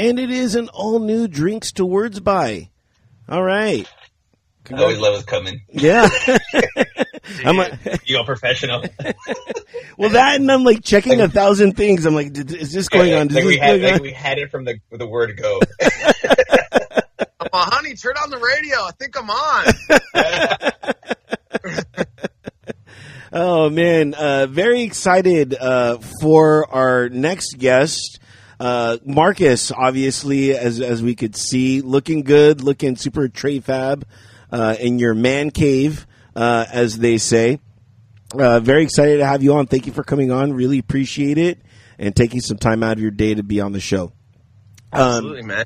and it is an all new drinks to words by. All right. I always love us coming. Yeah. I'm like, you go professional. well, that and I'm like checking a thousand things. I'm like, is this going on? Like, we had, like we had it from the the word go. oh, honey, turn on the radio. I think I'm on. oh man, uh, very excited uh, for our next guest. Uh, Marcus, obviously, as as we could see, looking good, looking super tray fab uh, in your man cave, uh, as they say. Uh, very excited to have you on. Thank you for coming on. Really appreciate it and taking some time out of your day to be on the show. Um, Absolutely, man.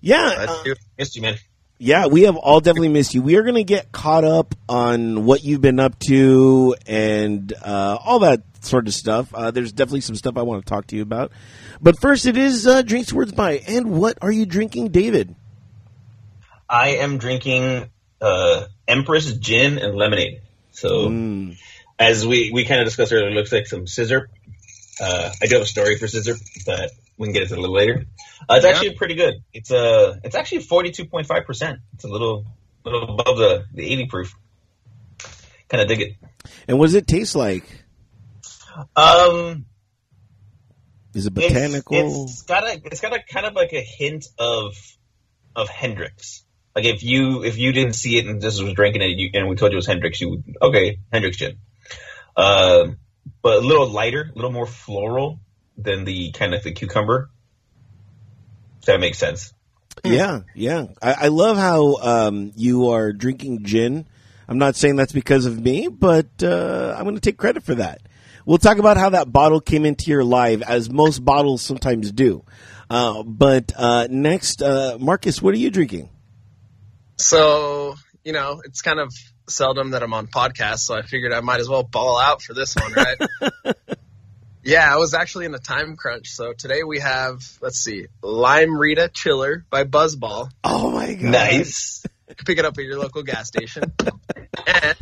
Yeah, uh, missed you, man. Yeah, we have all definitely missed you. We are going to get caught up on what you've been up to and uh, all that sort of stuff. Uh, there's definitely some stuff I want to talk to you about. But first, it is uh, Drinks Words By. And what are you drinking, David? I am drinking uh, Empress Gin and Lemonade. So, mm. as we, we kind of discussed earlier, it looks like some scissor. Uh, I do have a story for scissor, but we can get it a little later. It's yeah. actually pretty good. It's uh, it's actually forty two point five percent. It's a little little above the the eighty proof. Kind of dig it. And what does it taste like? Um, is it botanical? It's, it's got a it's got a kind of like a hint of of Hendrick's. Like if you if you didn't see it and just was drinking it you, and we told you it was Hendrick's, you would okay Hendrick's gin. Uh, but a little lighter, a little more floral than the kind of the cucumber. Does that makes sense? Yeah, yeah. I, I love how um, you are drinking gin. I'm not saying that's because of me, but uh, I'm going to take credit for that. We'll talk about how that bottle came into your life, as most bottles sometimes do. Uh, but uh, next, uh, Marcus, what are you drinking? So, you know, it's kind of seldom that I'm on podcasts, so I figured I might as well ball out for this one, right? yeah, I was actually in a time crunch. So today we have, let's see, Lime-A-Rita Chiller by Buzzball. Oh my god. Nice. Pick it up at your local gas station. and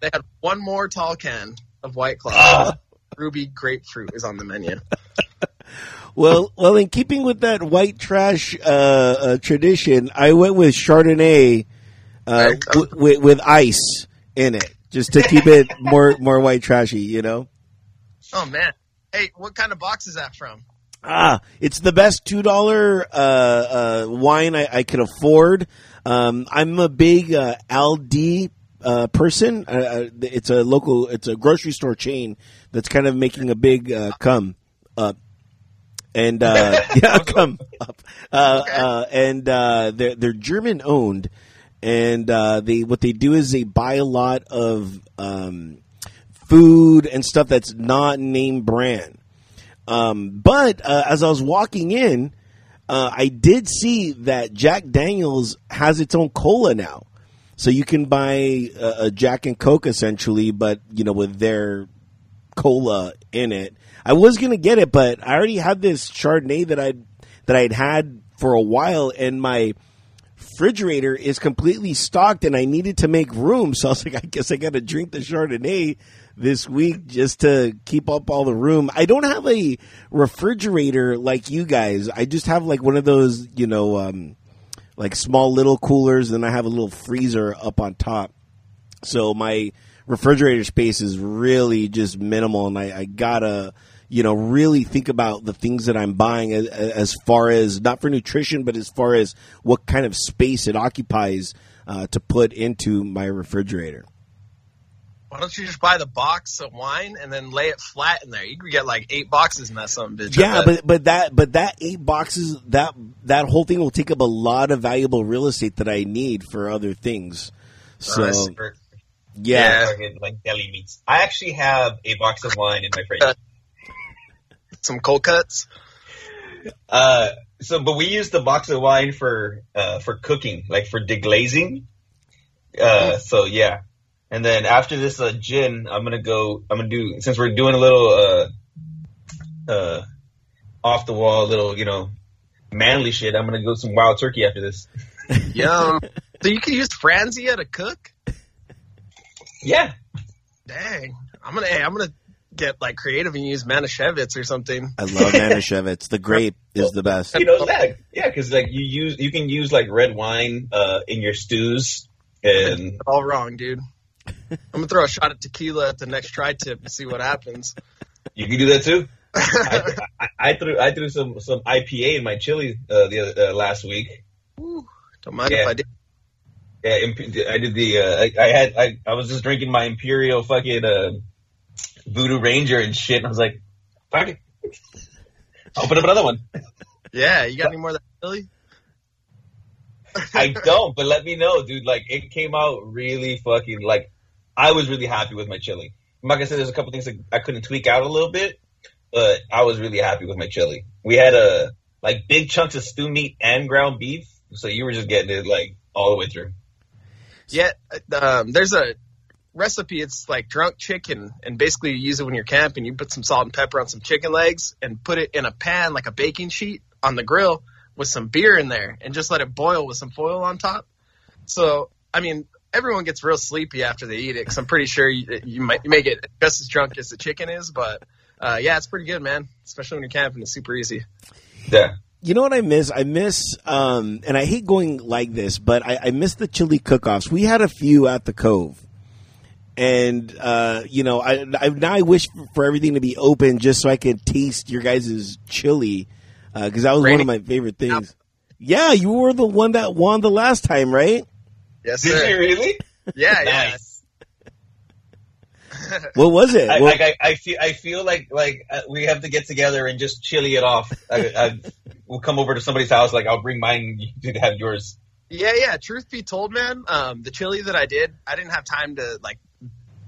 they had one more tall can of White Claw. Ah. Ruby grapefruit is on the menu. well, well, in keeping with that white trash uh, uh, tradition, I went with Chardonnay uh, w- with, with ice in it, just to keep it more more white trashy. You know. Oh man! Hey, what kind of box is that from? Ah, it's the best two dollar uh, uh, wine I, I, could afford. Um, I'm a big uh, Aldi uh, person. Uh, uh, it's a local, it's a grocery store chain that's kind of making a big uh, come up. And uh, yeah, come up, uh, uh, and uh, they're they're German owned, and uh, they what they do is they buy a lot of um, food and stuff that's not name brand. Um, but uh, as I was walking in, uh, I did see that Jack Daniels has its own cola now. So you can buy a, a Jack and Coke essentially, but you know with their cola in it. I was gonna get it, but I already had this Chardonnay that I that I'd had for a while, and my refrigerator is completely stocked, and I needed to make room. So I was like, I guess I got to drink the Chardonnay this week just to keep up all the room. I don't have a refrigerator like you guys. I just have like one of those, you know, um, like small little coolers, and I have a little freezer up on top. So my refrigerator space is really just minimal, and I, I gotta you know really think about the things that I'm buying as, as, far as not for nutrition, but as far as what kind of space it occupies uh, to put into my refrigerator. Why don't you just buy the box of wine and then lay it flat in there? You could get like eight boxes in that some bitch. Yeah, but but that but that eight boxes that that whole thing will take up a lot of valuable real estate that I need for other things. So uh, yeah, yeah. like deli meats. I actually have a box of wine in my fridge. Some cold cuts. Uh, so but we use the box of wine for uh for cooking, like for deglazing. Uh, so yeah, and then after this uh, gin, I'm gonna go. I'm gonna do since we're doing a little uh, uh, off the wall, little you know, manly shit. I'm gonna go some wild turkey after this. Yum. so you can use Franzia to cook. Yeah. Dang. I'm gonna. Hey, I'm gonna get like creative and use Manischewitz or something. I love Manischewitz. The grape is the best. You know that, yeah, because like you use you can use like red wine uh, in your stews, and All wrong, dude. I'm gonna throw a shot at tequila at the next tri tip and see what happens. you can do that too. I, I, I threw I threw some some IPA in my chili uh, the other, uh, last week. Woo. Don't mind Yeah. if I did. Yeah, I did the. Uh, I, I had. I, I was just drinking my Imperial fucking uh, Voodoo Ranger and shit. And I was like, fuck it. Open up another one. Yeah, you got any more of that chili? I don't, but let me know, dude. Like, it came out really fucking. Like, I was really happy with my chili. Like I said, there's a couple things that I couldn't tweak out a little bit, but I was really happy with my chili. We had a like big chunks of stew meat and ground beef, so you were just getting it like all the way through. Yeah, um, there's a recipe. It's like drunk chicken, and basically you use it when you're camping. You put some salt and pepper on some chicken legs, and put it in a pan like a baking sheet on the grill with some beer in there, and just let it boil with some foil on top. So, I mean, everyone gets real sleepy after they eat it, because I'm pretty sure you, you might you may get just as drunk as the chicken is, but. Uh, yeah, it's pretty good, man. Especially when you're camping, it's super easy. Yeah. You know what I miss? I miss, um, and I hate going like this, but I, I miss the chili cook-offs. We had a few at the Cove, and uh, you know, I, I now I wish for everything to be open just so I could taste your guys' chili because that was one of my favorite things. Yeah, you were the one that won the last time, right? Yes, Did sir. you really? Yeah, yeah. Nice. What was it? I, What- like, I, I feel I feel like like uh, we have to get together and just chili it off. I, I, we'll come over to somebody's house. Like I'll bring mine. You can have yours. Yeah, yeah. Truth be told, man, um, the chili that I did, I didn't have time to like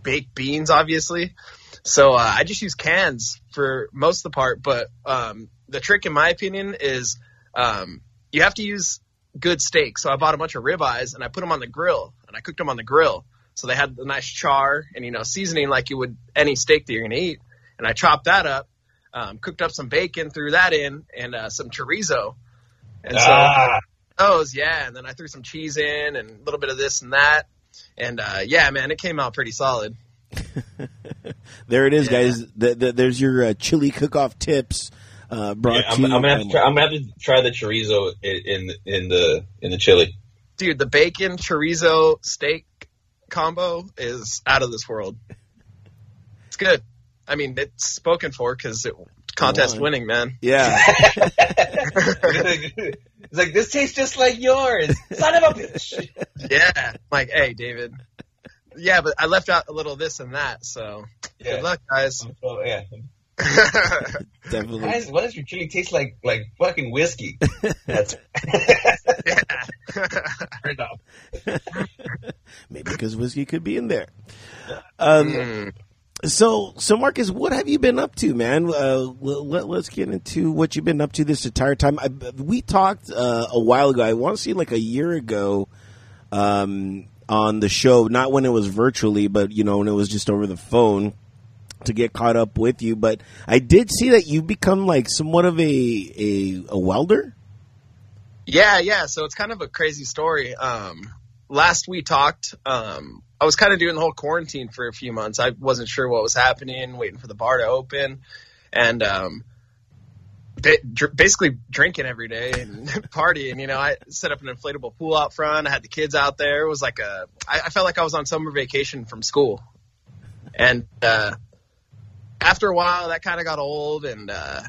bake beans, obviously. So uh, I just use cans for most of the part. But um, the trick, in my opinion, is um, you have to use good steak. So I bought a bunch of ribeyes and I put them on the grill and I cooked them on the grill. So they had the nice char and you know seasoning like you would any steak that you're gonna eat. And I chopped that up, um, cooked up some bacon, threw that in, and uh, some chorizo. And so ah, those, yeah. And then I threw some cheese in and a little bit of this and that. And uh, yeah, man, it came out pretty solid. there it is, Yeah. guys. The, the, there's your uh, chili cook-off tips. Uh, brought yeah, I'm, you I'm gonna have to try, I'm gonna have to try the chorizo in, in in the in the chili. Dude, the bacon chorizo steak combo is out of this world. It's good. I mean, it's spoken for because it contest winning, man. Yeah. it's like this tastes just like yours, son of a bitch. Yeah. Like, hey, David. Yeah, but I left out a little this and that, so Yeah. good luck, guys. Oh, yeah. Definitely. Guys, what does your chili taste like? Like fucking whiskey. That's yeah. Fair. Maybe because whiskey could be in there. Um, Mm. So, so Marcus, what have you been up to, man? Uh, let, us get into what you've been up to this entire time. I, we talked uh, a while ago. I want to see like a year ago um, on the show, not when it was virtually, but you know when it was just over the phone to get caught up with you. But I did see that you've become like somewhat of a a, a welder. Yeah, yeah. So it's kind of a crazy story. Um, last we talked, um, I was kind of doing the whole quarantine for a few months. I wasn't sure what was happening, waiting for the bar to open, and um, basically drinking every day and partying. You know, I set up an inflatable pool out front. I had the kids out there. It was like a. I, I felt like I was on summer vacation from school, and uh, after a while, that kind of got old, and uh,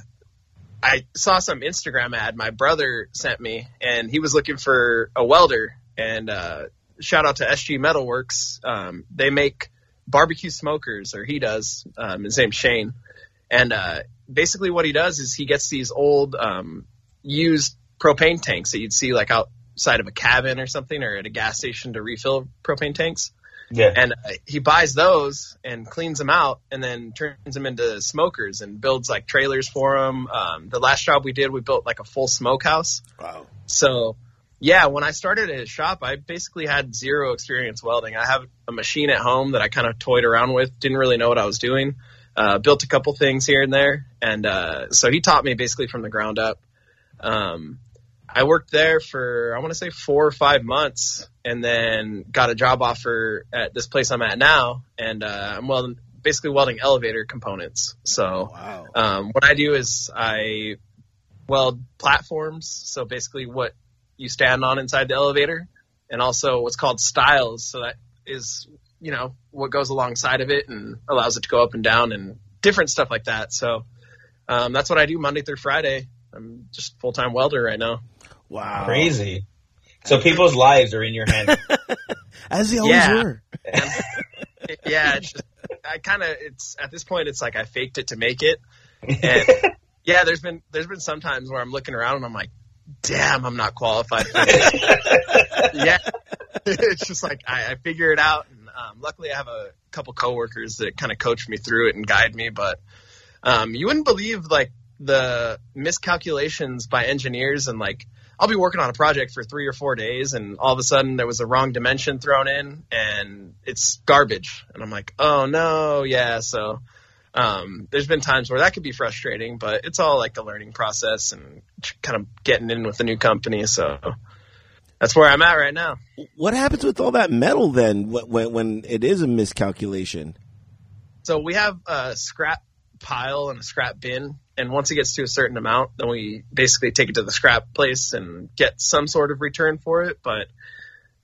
I saw some Instagram ad my brother sent me, and he was looking for a welder. And uh, shout out to SG Metalworks. Um, they make barbecue smokers, or he does. Um, his name's Shane. And uh, basically, what he does is he gets these old um, used propane tanks that you'd see like outside of a cabin or something, or at a gas station to refill propane tanks Yeah. and uh, he buys those and cleans them out and then turns them into smokers and builds like trailers for them. Um, the last job we did, we built like a full smokehouse. Wow. So yeah, when I started at his shop, I basically had zero experience welding. I have a machine at home that I kind of toyed around with, didn't really know what I was doing. Uh, built a couple things here and there. And, uh, so he taught me basically from the ground up. Um, I worked there for, I want to say four or five months and then got a job offer at this place I'm at now. And, uh, I'm welding basically welding elevator components. So Wow. um, what I do is I weld platforms. So basically what you stand on inside the elevator and also what's called stiles, So that is, you know, what goes alongside of it and allows it to go up and down and different stuff like that. So um, that's what I do Monday through Friday. I'm just full time welder right now. Wow. Crazy. So people's lives are in your hands. As they always Yeah. were. Yeah, it's just I kind of it's at this point it's like I faked it to make it. And yeah, there's been there's been some times where I'm looking around and I'm like, damn, I'm not qualified for this. yeah, it's just like I, I figure it out. And um, luckily, I have a couple coworkers that kind of coach me through it and guide me. But um, you wouldn't believe like the miscalculations by engineers and like I'll be working on a project for three or four days, and all of a sudden there was a wrong dimension thrown in, and it's garbage. And I'm like, oh no, yeah. So um, there's been times where that could be frustrating, but it's all like a learning process and kind of getting in with the new company. So that's where I'm at right now. What happens with all that metal then when, when it is a miscalculation? So we have a scrap pile and a scrap bin, and once it gets to a certain amount, then we basically take it to the scrap place and get some sort of return for it. But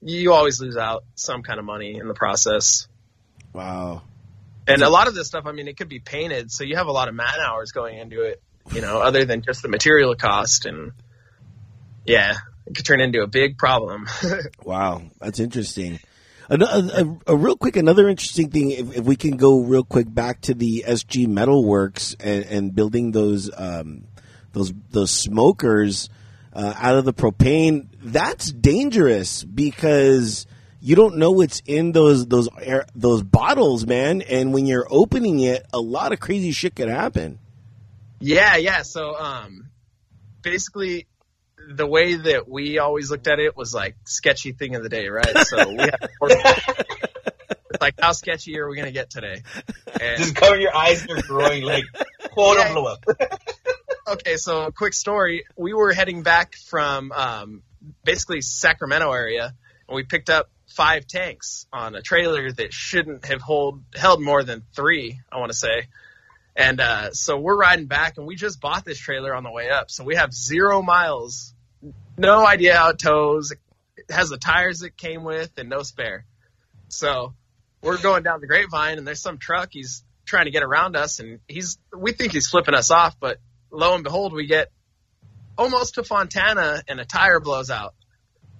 you always lose out some kind of money in the process. Wow. And a lot of this stuff, I mean, it could be painted, so you have a lot of man hours going into it, you know, other than just the material cost. And yeah, it could turn into a big problem. Wow, that's interesting. A, a, a real quick, another interesting thing, if, if we can go real quick back to the SG Metalworks and, and building those um, those those smokers uh, out of the propane, that's dangerous because you don't know what's in those those air, those bottles, man. And when you're opening it, a lot of crazy shit could happen. Yeah, yeah. So, um, basically, the way that we always looked at it was like sketchy thing of the day, right? So we had like, how sketchy are we gonna get today? And, Just cover your eyes and your groin, like, quote Yeah. blow up. okay, so a quick story: we were heading back from um, basically Sacramento area, and we picked up five tanks on a trailer that shouldn't have hold held more than three. I want to say. And uh, so we're riding back, and we just bought this trailer on the way up. So we have zero miles, no idea how it tows. It has the tires it came with, and no spare. So we're going down the grapevine, and there's some truck. He's trying to get around us, and he's we think he's flipping us off, but lo and behold, we get almost to Fontana, and a tire blows out.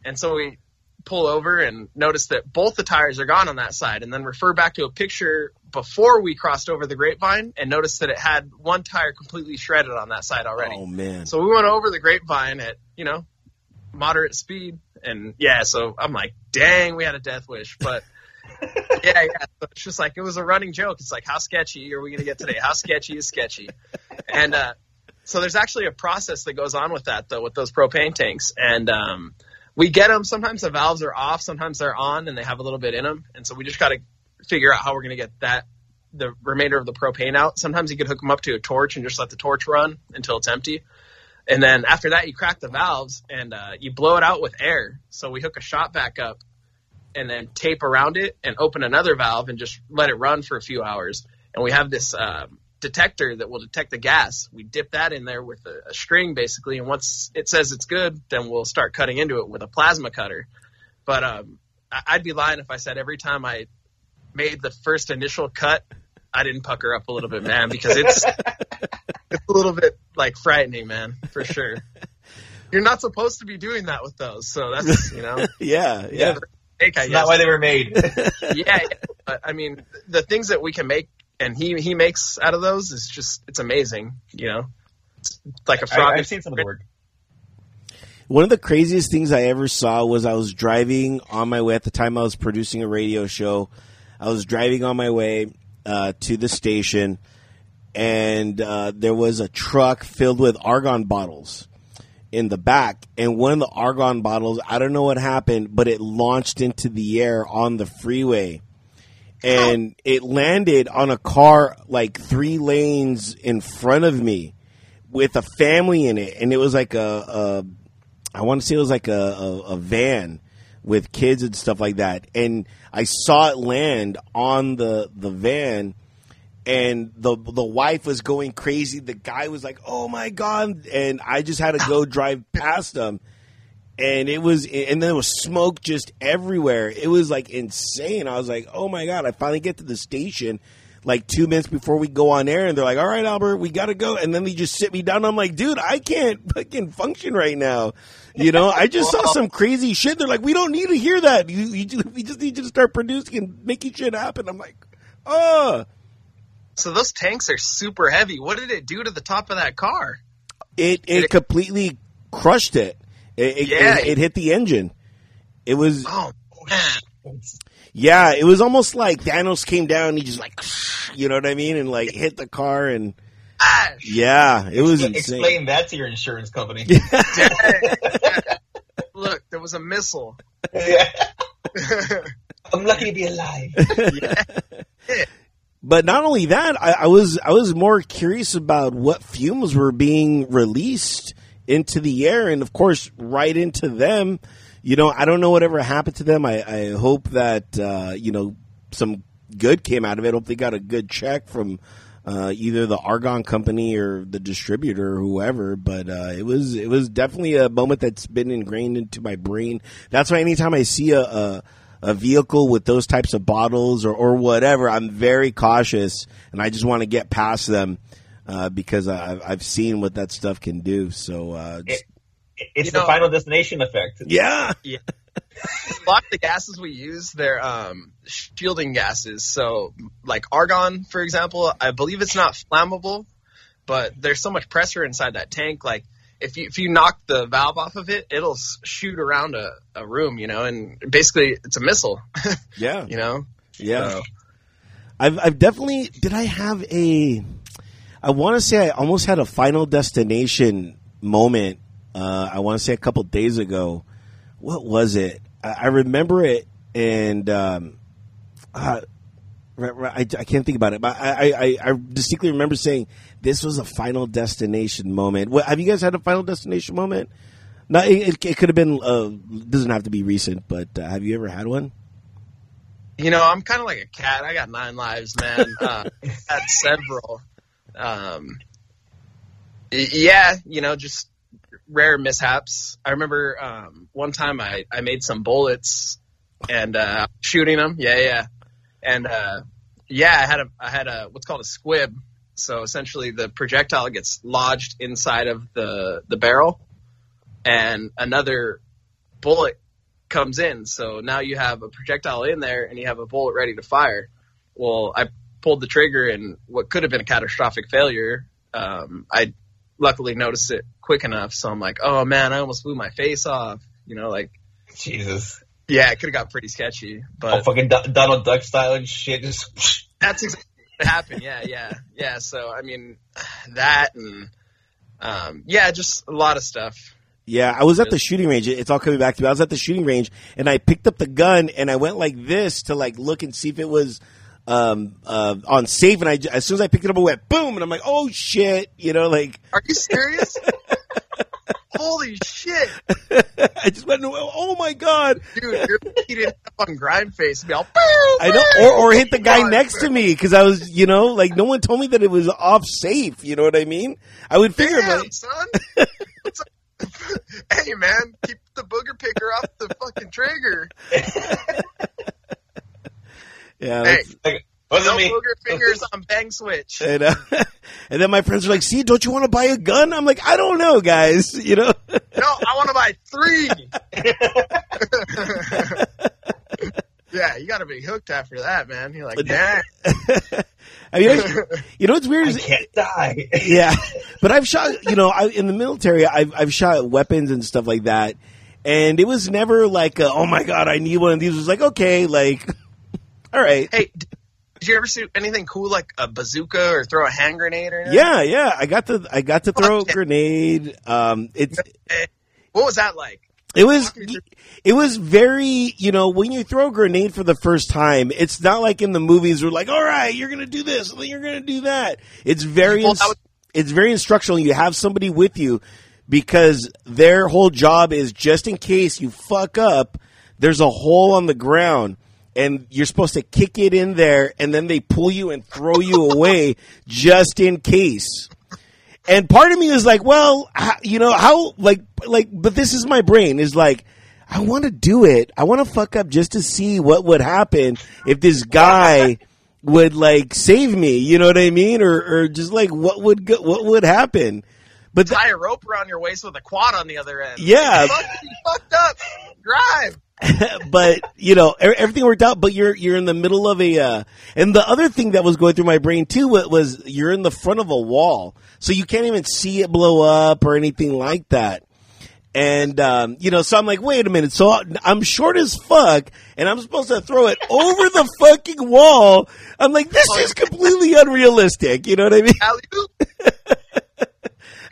And so we pull over and notice that both the tires are gone on that side, and then refer back to a picture before we crossed over the grapevine and noticed that it had one tire completely shredded on that side already. Oh man! So we went over the grapevine at, you know, moderate speed. And yeah, so I'm like, dang, we had a death wish. But yeah, yeah. So it's just like, it was a running joke. It's like, how sketchy are we going to get today? How sketchy is sketchy? And, uh, so there's actually a process that goes on with that though, with those propane tanks. And, um, we get them. Sometimes the valves are off. Sometimes they're on and they have a little bit in them. And so we just got to figure out how we're going to get that, the remainder of the propane out. Sometimes you could hook them up to a torch and just let the torch run until it's empty. And then after that, you crack the valves and uh, you blow it out with air. So we hook a shot back up and then tape around it and open another valve and just let it run for a few hours. And we have this um, detector that will detect the gas. We dip that in there with a, a string basically, and once it says it's good, then we'll start cutting into it with a plasma cutter. But um, I'd be lying if I said every time I made the first initial cut, I didn't pucker up a little bit, man, because it's it's a little bit like frightening, man, for sure. You're not supposed to be doing that with those, so that's you know, yeah, yeah. take, I It's not why they were made. yeah, yeah, but I mean, the things that we can make and he he makes out of those is just it's amazing, you know. It's like a frog. I, I've seen some of the work. One of the craziest things I ever saw was I was driving on my way at the time I was producing a radio show. I was driving on my way uh, to the station, and uh, there was a truck filled with argon bottles in the back. And one of the argon bottles, I don't know what happened, but it launched into the air on the freeway. And it landed on a car like three lanes in front of me with a family in it. And it was like a, a I want to say it was like a, a, a van with kids and stuff like that. And I saw it land on the, the van and the the wife was going crazy. The guy was like, "Oh my god!" And I just had to go drive past them, and it was, and there was smoke just everywhere. It was like insane. I was like, "Oh my god!" I finally get to the station. Like two minutes before we go on air, and they're like, "All right, Albert, we gotta go." And then they just sit me down. I'm like, "Dude, I can't fucking function right now." You know, I just saw some crazy shit. They're like, "We don't need to hear that. You, you we just need you to start producing and making shit happen." I'm like, "Oh." So those tanks are super heavy. What did it do to the top of that car? It it, it- completely crushed it. It, it, Yeah. it, it hit the engine. It was Oh man. yeah. It was almost like Thanos came down. and He just like you know what I mean, and like hit the car and Ash. yeah, it was insane. Explain that to your insurance company. Look, there was a missile. Yeah. I'm lucky to be alive. But not only that, I, I was I was more curious about what fumes were being released into the air, and of course, right into them. You know, I don't know whatever happened to them. I, I hope that uh, you know some good came out of it. I hope they got a good check from uh, either the Argon company or the distributor or whoever. But uh, it was it was definitely a moment that's been ingrained into my brain. That's why anytime I see a, a a vehicle with those types of bottles or, or whatever, I'm very cautious and I just want to get past them uh, because I, I've seen what that stuff can do. So, uh, just- It's the know- final destination effect. yeah. a lot of the gases we use, they're um, shielding gases. So, like argon, for example, I believe it's not flammable, but there's so much pressure inside that tank. Like, if you if you knock the valve off of it, it'll shoot around a, a room, you know, and basically it's a missile, Yeah. you know. Yeah. So, I've, I've definitely, did I have a, I want to say I almost had a final destination moment. Uh, I want to say a couple days ago. What was it? I, I remember it and, um, uh, I, I can't think about it, but I, I, I distinctly remember saying this was a final destination moment. What, have you guys had a final destination moment? No, it, it, it could have been. Uh, doesn't have to be recent, but uh, have you ever had one? you know, I'm kind of like a cat. I got nine lives, man. Uh, had several. Um, yeah, you know, just rare mishaps. I remember um, one time I, I made some bullets and uh, shooting them. Yeah, yeah, and uh, yeah, I had a I had a what's called a squib. So essentially, the projectile gets lodged inside of the the barrel, and another bullet comes in. So now you have a projectile in there and you have a bullet ready to fire. Well, I pulled the trigger and what could have been a catastrophic failure. Um, I luckily noticed it quick enough. So I'm like, oh man, I almost blew my face off. You know, like, Jesus. Yeah, it could have got pretty sketchy, Oh, but fucking Do- Donald Duck style and shit. Just that's exactly what happened. Yeah, yeah, yeah. So, I mean, that and, um, yeah, just a lot of stuff. Yeah, I was at the shooting range. It's all coming back to me. I was at the shooting range and I picked up the gun and I went like this to like look and see if it was um, uh, on safe. And I as soon as I picked it up, I went boom, and I'm like, oh shit, you know, like Are you serious? Holy shit. I just went, oh my god, Dude, you're heating up on grind face be I know, or or hit the guy next to me because I was, you know, like no one told me that it was off safe. You know what I mean? I would figure, Damn, like, son. Hey, man, keep the booger picker off the fucking trigger. yeah. Hey, like, wasn't no me. booger fingers on bang switch. And, uh, and then my friends were like, "See, don't you want to buy a gun?" I'm like, "I don't know, guys." You know. No, I want to buy three. yeah, you got to be hooked after that, man. You're like, dang. I mean, you know what's weird I can't die. yeah, but I've shot. You know, I, in the military, I've I've shot weapons and stuff like that, and it was never like, a, "Oh my god, I need one of these." It was like, okay, like, all right, Hey, did you ever shoot anything cool like a bazooka or throw a hand grenade or anything? yeah, yeah. I got to I got to throw a grenade. Um, it's What was that like? It was it was very you know when you throw a grenade for the first time, it's not like in the movies where like all right you're gonna do this and then you're gonna do that. It's very Well, was- it's very instructional. You have somebody with you because their whole job is just in case you fuck up, there's a hole on the ground and you're supposed to kick it in there, and then they pull you and throw you away just in case. And part of me is like, well, how, you know, how, like, like, but this is my brain is like, I want to do it. I want to fuck up just to see what would happen if this guy would like save me. You know what I mean? Or, or just like what would go, what would happen? But th- Tie a rope around your waist with a quad on the other end. Yeah. Fucked up. Drive. but you know e- everything worked out. But you're you're in the middle of a uh, and the other thing that was going through my brain too wa- was you're in the front of a wall, so you can't even see it blow up or anything like that. And um, you know, so I'm like, wait a minute. So I'm short as fuck, and I'm supposed to throw it over the fucking wall. I'm like, this is completely unrealistic. You know what I mean?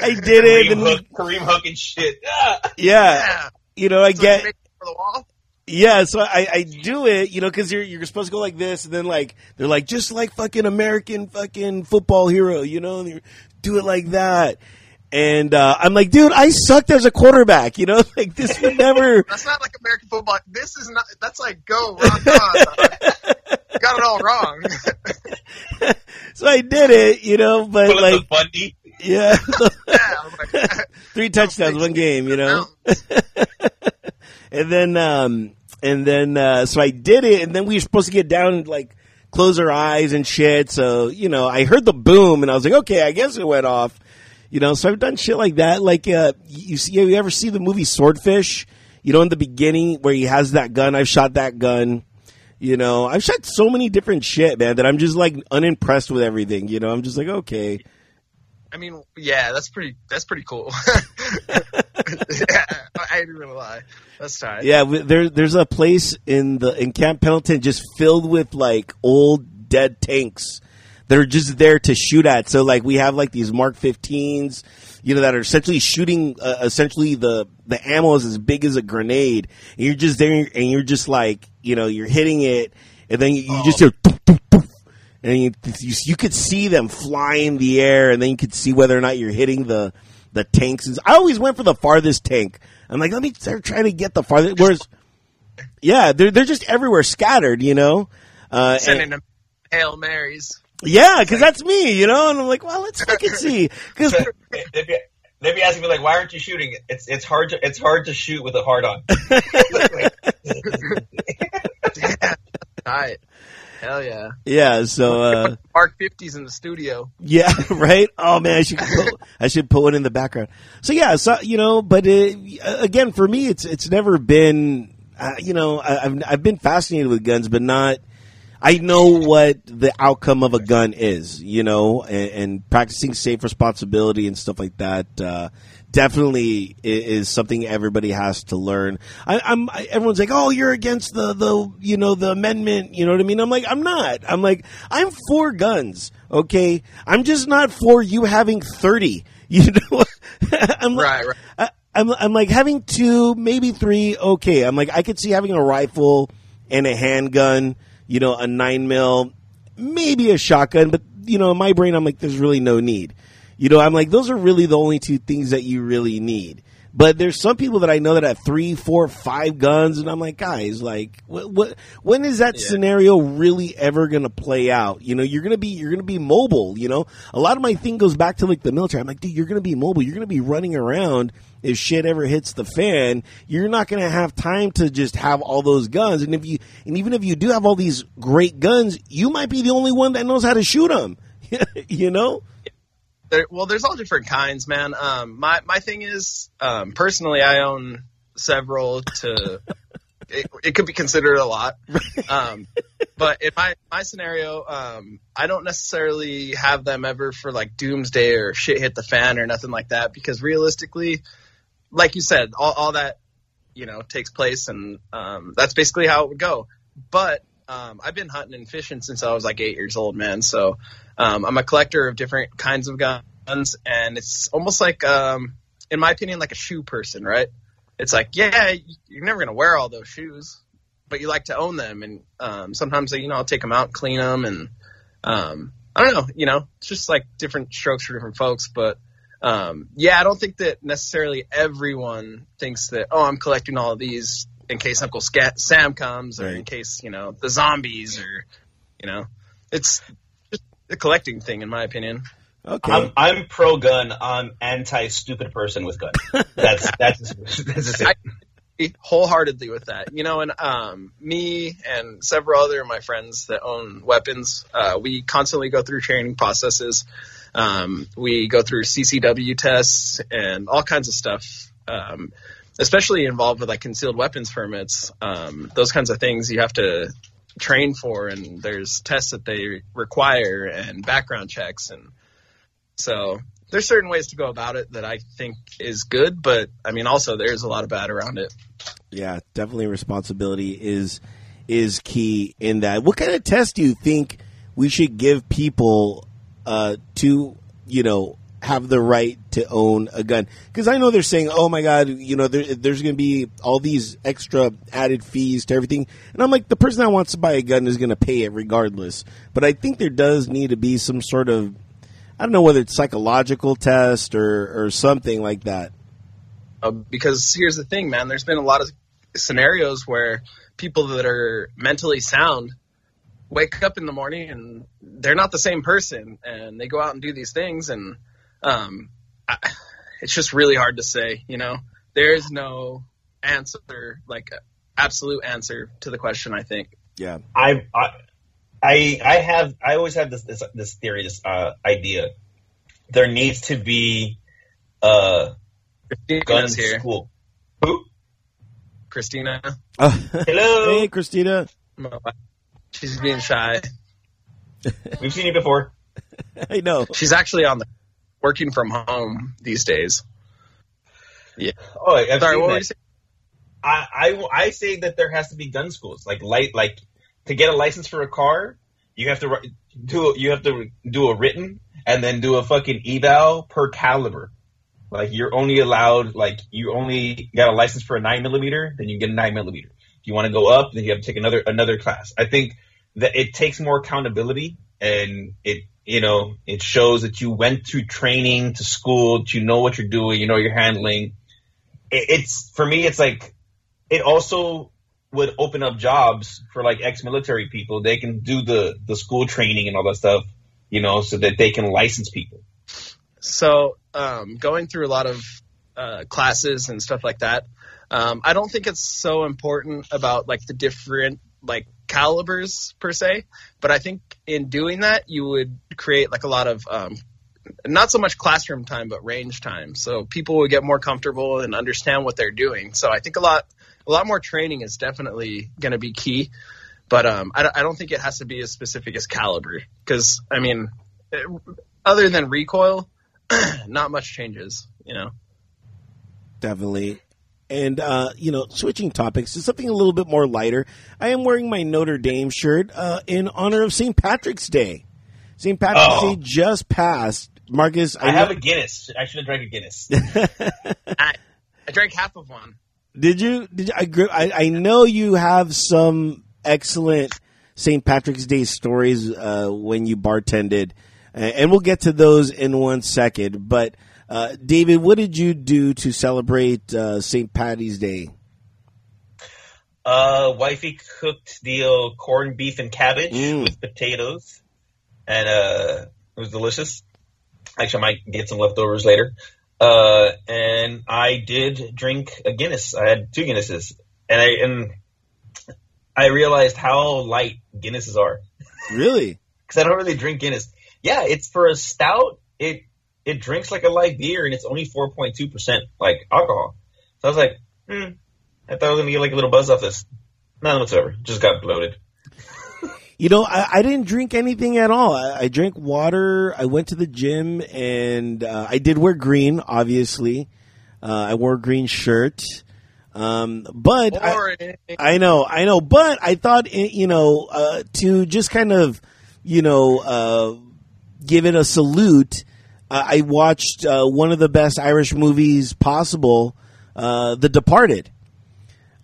I did it, Kareem and Hook, Kareem Hook and shit. Ah. yeah, Yeah. you know, I So get. you make it for the wall. Yeah, so I, I do it, you know, because you're you're supposed to go like this, and then like they're like just like fucking American fucking football hero, you know, and you do it like that, and uh, I'm like, dude, I sucked as a quarterback, you know, like this would never. That's not like American football. This is not. That's like go rock on. got it all wrong. so I did it, you know, but Pull like, the Bundy. yeah, yeah. Like, three touchdowns, one game, you know. and then um and then uh so I did it and then we were supposed to get down and like close our eyes and shit. So you know I heard the boom and I was like okay I guess it went off. You know so I've done shit like that. Like uh you see you ever see the movie Swordfish? You know in the beginning where he has that gun? I've shot that gun. You know I've shot so many different shit man that I'm just like unimpressed with everything. You know I'm just like okay I mean, yeah, that's pretty. That's pretty cool. yeah, I ain't gonna lie. That's tight. Yeah, w- there, there's a place in the in Camp Pendleton just filled with like old dead tanks. They're just there to shoot at. So like we have like these Mark 15s, you know, that are essentially shooting. Uh, essentially the the ammo is as big as a grenade, and you're just there, and you're just like, you know, you're hitting it, and then you, you just hear. "Poof, poof, poof," And you, you you could see them fly in the air, and then you could see whether or not you're hitting the the tanks. I always went for the farthest tank. I'm like, let me start trying to get the farthest. Whereas, yeah, they're they're just everywhere, scattered, you know. Uh, and- Sending them hail marys. yeah, because that's me, you know. And I'm like, well, let's fucking see. Because They'd be, they'd be asking me like, "Why aren't you shooting?" It's it's hard to it's hard to shoot with a hard on. Yeah, tight. Hell yeah. yeah, so uh, Mark 50s in the studio. yeah, right. Oh man, I should put, I should put one in the background. So yeah, so you know, but uh, again, for me, it's it's never been. Uh, you know, I, I've I've been fascinated with guns, but not. I know what the outcome of a gun is, you know, and, and practicing safe responsibility and stuff like that. Uh, definitely is something everybody has to learn. I, I'm I, everyone's like, "Oh, you're against the the you know the amendment." You know what I mean? I'm like, I'm not. I'm like, I'm for guns. Okay, I'm just not for you having thirty. You know, I'm like, Right, right. I, I'm I'm like having two, maybe three. Okay, I'm like I could see having a rifle and a handgun. You know, a nine mil, maybe a shotgun, but you know, in my brain, I'm like, there's really no need. You know, I'm like, those are really the only two things that you really need. But there's some people that I know that have three, four, five guns, and I'm like, guys, like, what, what when is that Yeah. scenario really ever going to play out? You know, you're gonna be, you're gonna be mobile. You know, a lot of my thing goes back to like the military. I'm like, dude, you're gonna be mobile. You're gonna be running around. If shit ever hits the fan, you're not gonna have time to just have all those guns. And if you, and even if you do have all these great guns, you might be the only one that knows how to shoot them. you know? There, well, there's all different kinds, man. Um, my my thing is, um, personally, I own several. To it, it could be considered a lot, um, but in my my scenario, um, I don't necessarily have them ever for like doomsday or shit hit the fan or nothing like that. Because realistically, like you said, all, all that you know takes place, and um, that's basically how it would go. But um, I've been hunting and fishing since I was like eight years old, man. So um, I'm a collector of different kinds of guns, and it's almost like, um, in my opinion, like a shoe person, right? It's like, yeah, you're never gonna wear all those shoes, but you like to own them, and um, sometimes you know I'll take them out, clean them, and um, I don't know, you know, it's just like different strokes for different folks, but. Um, yeah, I don't think that necessarily everyone thinks that, oh, I'm collecting all of these in case Uncle Sca- Sam comes, or in case you know the zombies, or you know, it's just a collecting thing, in my opinion. Okay. I'm I'm pro gun. I'm anti stupid person with gun. That's that's that's just it. I- wholeheartedly with that. You know, and um, me and several other of my friends that own weapons, uh, we constantly go through training processes. Um, we go through CCW tests and all kinds of stuff, um, especially involved with like concealed weapons permits. Um, those kinds of things you have to train for, and there's tests that they require and background checks, and so there's certain ways to go about it that I think is good, but I mean, also there's a lot of bad around it. Yeah, definitely responsibility is is key in that. What kind of test do you think we should give people uh, to, you know, have the right to own a gun? Because I know they're saying, "Oh my God, you know, there, there's going to be all these extra added fees to everything," and I'm like, the person that wants to buy a gun is going to pay it regardless. But I think there does need to be some sort of, I don't know whether it's psychological test or or something like that. Uh, because here's the thing, man. There's been a lot of scenarios where people that are mentally sound wake up in the morning and they're not the same person, and they go out and do these things, and um, I, it's just really hard to say. You know, there is no answer, like absolute answer to the question. I think. Yeah. I I I I have I always have this this, this theory, this uh, idea. There needs to be uh gun here. school. Who? Christina, Hello. hey, Christina. she's being shy. We've seen you before. I know. She's actually on the working from home these days. Yeah. Oh, I've Sorry, seen what were you saying? I, I I say that there has to be gun schools, like light, like to get a license for a car, you have to do you have to do a written and then do a fucking eval per caliber. Like you're only allowed, like you only got a license for a nine millimeter, then you get a nine millimeter. If you want to go up, then you have to take another another class. I think that it takes more accountability and it you know it shows that you went through training to school, you know what you're doing, you know you're handling. It, it's for me, it's like it also would open up jobs for like ex-military people. They can do the the school training and all that stuff, you know, so that they can license people. So, um, going through a lot of uh, classes and stuff like that, um, I don't think it's so important about like the different like calibers per se, but I think in doing that you would create like a lot of um, not so much classroom time but range time, so people would get more comfortable and understand what they're doing. So I think a lot a lot more training is definitely going to be key, but um, I, don't- I don't think it has to be as specific as caliber because I mean, eh, other than recoil not much changes, you know. Definitely. And, uh, you know, switching topics to something a little bit more lighter, I am wearing my Notre Dame shirt uh, in honor of St. Patrick's Day. St. Patrick's Oh. Day just passed. Marcus, I know- have a Guinness. I should have drank a Guinness. I, I drank half of one. Did you? Did you, I, I? I know you have some excellent St. Patrick's Day stories uh, when you bartended, uh, and we'll get to those in one second. But uh, David, what did you do to celebrate uh, St. Patty's Day? Uh, wifey cooked the uh, corned beef and cabbage Mm. with potatoes, and uh, it was delicious. Actually, I might get some leftovers later. Uh, and I did drink a Guinness. I had two Guinnesses, and I and I realized how light Guinnesses are Really? because I don't really drink Guinness. Yeah, it's for a stout. It it drinks like a light beer, and it's only four point two percent like alcohol. So I was like, hmm, I thought I was gonna get like a little buzz off this. None whatsoever. Just got bloated. You know, I, I didn't drink anything at all. I, I drank water. I went to the gym, and uh, I did wear green. Obviously, uh, I wore a green shirt. Um, but I, I know, I know, but I thought, eh, you know, uh, to just kind of, you know, uh, give it a salute. Uh, I watched uh, one of the best Irish movies possible, uh, The Departed.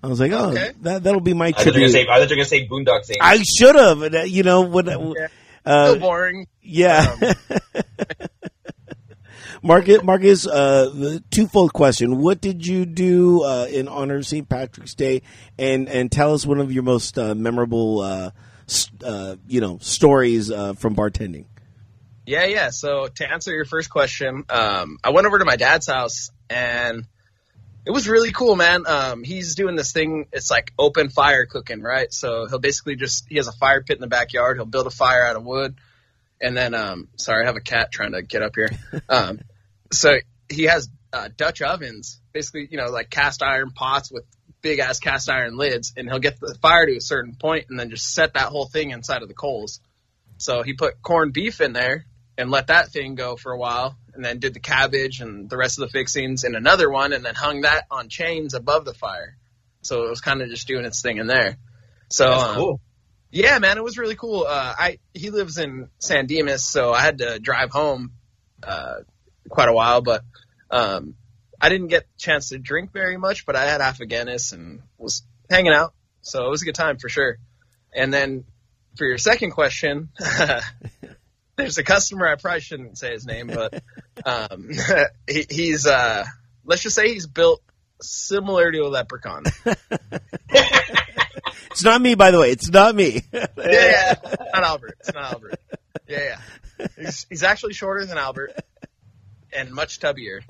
I was like, oh, Okay. that that'll be my I thought you were gonna tribute. say. I thought you were gonna say Boondock Saints. I should have, you know, when, Yeah. uh, still boring. yeah. Marcus, Marcus, uh, the twofold question: What did you do uh, in honor of St. Patrick's Day, and and tell us one of your most uh, memorable, uh, uh, you know, stories uh, from bartending. Yeah, yeah. So to answer your first question, um, I went over to my dad's house and it was really cool, man. Um, he's doing this thing. It's like open fire cooking, right? So he'll basically just he has a fire pit in the backyard. He'll build a fire out of wood, and then um, sorry, I have a cat trying to get up here. Um, so he has uh, Dutch ovens, basically, you know, like cast iron pots with big ass cast iron lids, and he'll get the fire to a certain point and then just set that whole thing inside of the coals. So he put corned beef in there and let that thing go for a while and then did the cabbage and the rest of the fixings in another one and then hung that on chains above the fire. So it was kind of just doing its thing in there. So um, cool. yeah, man, it was really cool. Uh, I he lives in San Dimas, so I had to drive home uh, quite a while, but um, I didn't get a chance to drink very much. But I had half a Guinness and was hanging out, so it was a good time for sure. And then for your second question, there's a customer. I probably shouldn't say his name, but um, he, he's uh, let's just say he's built similar to a leprechaun. It's not me, by the way. It's not me. yeah, yeah. not Albert. It's not Albert. Yeah, yeah. He's, he's actually shorter than Albert and much tubbier.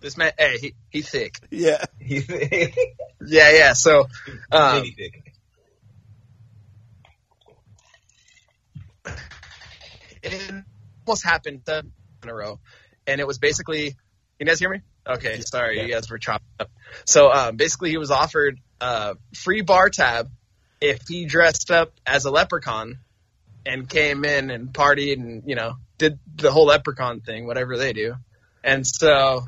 this man, hey, he, he's thick. yeah. He thick Yeah, yeah. So, um, Mini thick. It almost happened in a row, and it was basically. Can you guys hear me? Okay, sorry, you guys were chopped up. So, um, basically, he was offered a free bar tab if he dressed up as a leprechaun and came in and partied and you know did the whole leprechaun thing, whatever they do. And so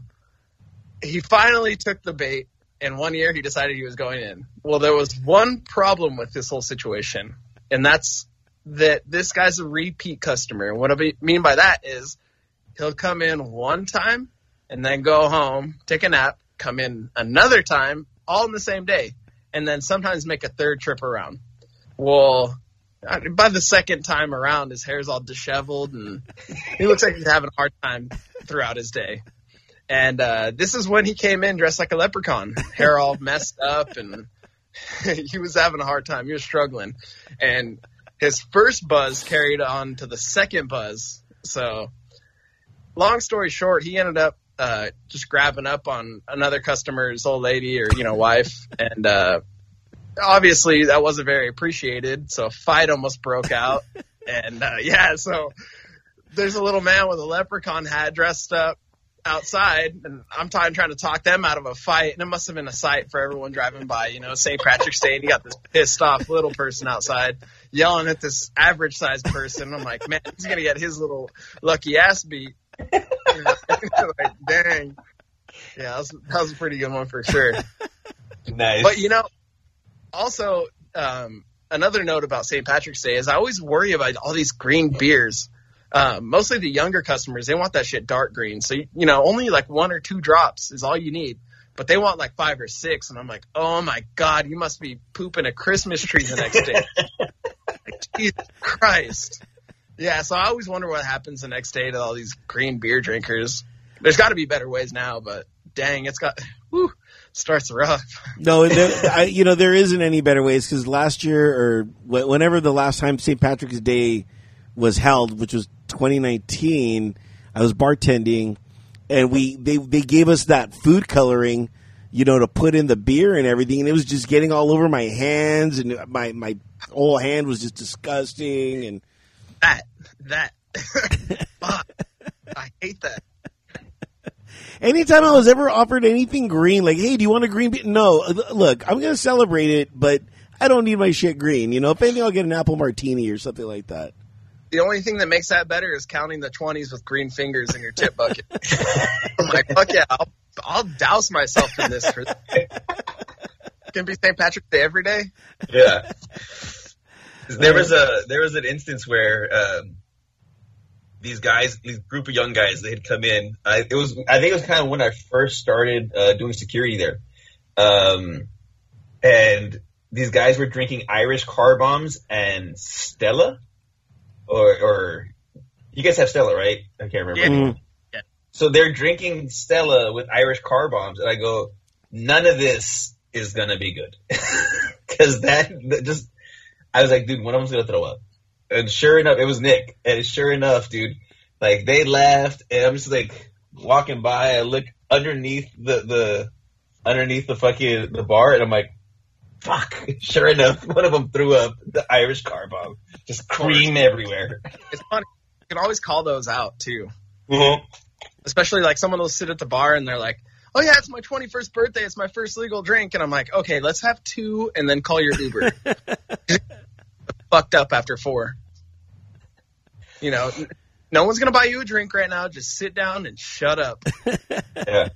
he finally took the bait, and one year he decided he was going in. Well, there was one problem with this whole situation, and that's that this guy's a repeat customer. And what I mean by that is he'll come in one time and then go home, take a nap, come in another time, all in the same day, and then sometimes make a third trip around. Well, by the second time around, his hair's all disheveled and he looks like he's having a hard time throughout his day. And uh, this is when he came in dressed like a leprechaun, hair all messed up, and he was having a hard time. He was struggling, and his first buzz carried on to the second buzz. So, long story short, he ended up uh, just grabbing up on another customer's old lady or you know wife, and uh, obviously that wasn't very appreciated. So a fight almost broke out, and uh, yeah, so there's a little man with a leprechaun hat dressed up outside and I'm trying trying to talk them out of a fight and it must have been a sight for everyone driving by, you know, St. Patrick's Day and you got this pissed off little person outside yelling at this average sized person. I'm like, man, he's gonna get his little lucky ass beat. like, dang. Yeah, that was, that was a pretty good one for sure. Nice. But you know, also um, another note about St. Patrick's Day is I always worry about all these green beers. Um, mostly the younger customers, they want that shit dark green. So you know, only like one or two drops is all you need. But they want like five or six, and I'm like, oh my god, you must be pooping a Christmas tree the next day. like, Jesus Christ. Yeah, so I always wonder what happens the next day to all these green beer drinkers. There's got to be better ways now, but dang, it's got whew, starts rough. No, there, I, you know there isn't any better ways because last year or wh- whenever the last time St. Patrick's Day was held, which was 2019, I was bartending, and we they they gave us that food coloring, you know, to put in the beer and everything, and it was just getting all over my hands, and my my whole hand was just disgusting, and That that fuck, I hate that. anytime I was ever offered anything green, like, hey, do you want a green beer? No, look, I'm gonna celebrate it, but I don't need my shit green. You know, if anything, I'll get an apple martini or something like that. The only thing that makes that better is counting the twenties with green fingers in your tip bucket. I'm like, fuck yeah, I'll I'll douse myself in this. For can be St. Patrick's Day every day. yeah. There was a there was an instance where um, these guys, these group of young guys, they had come in. I, it was I think it was kind of when I first started uh, doing security there, um, and these guys were drinking Irish car bombs and Stella, or or you guys have Stella, right? I can't remember. Yeah. Mm. So they're drinking Stella with Irish car bombs, and I go, none of this is gonna be good, because that, that just, I was like, dude, one of them's gonna throw up, and sure enough, it was Nick, and sure enough, dude, like they laughed, and I'm just like walking by, I look underneath the the underneath the fucking the bar, and I'm like. Fuck! Sure enough, one of them threw up the Irish car bomb, just cream everywhere. It's funny. You can always call those out too. Mm-hmm. Especially like someone will sit at the bar and they're like, "Oh yeah, it's my 21st birthday. It's my first legal drink." And I'm like, "Okay, let's have two and then call your Uber." Fucked up after four. You know, no one's gonna buy you a drink right now. Just sit down and shut up. Yeah.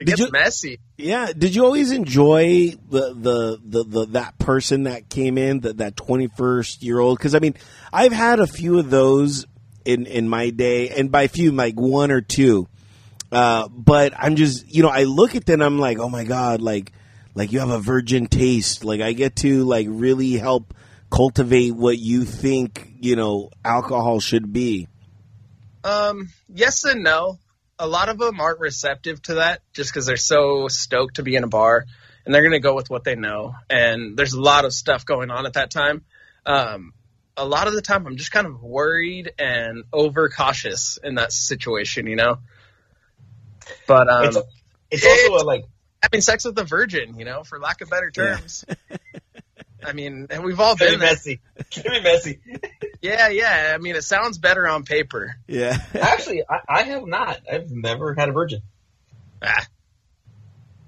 It Did gets you- messy. Yeah. Did you always enjoy the the the, the that person that came in that that twenty first year old? Because I mean, I've had a few of those in in my day, and by few, like one or two. Uh, but I'm just you know I look at them, I'm like, oh my god, like like you have a virgin taste. Like I get to like really help cultivate what you think you know alcohol should be. Um, yes and no. A lot of them aren't receptive to that just because they're so stoked to be in a bar and they're going to go with what they know. And there's a lot of stuff going on at that time. Um, a lot of the time, I'm just kind of worried and overcautious in that situation, you know? But, um, It's, it's also a, like having sex with a virgin, you know, for lack of better Yeah. terms. I mean, and we've all been messy. Very messy. Yeah, yeah. I mean, it sounds better on paper. Yeah. Actually, I, I have not. I've never had a virgin. Ah,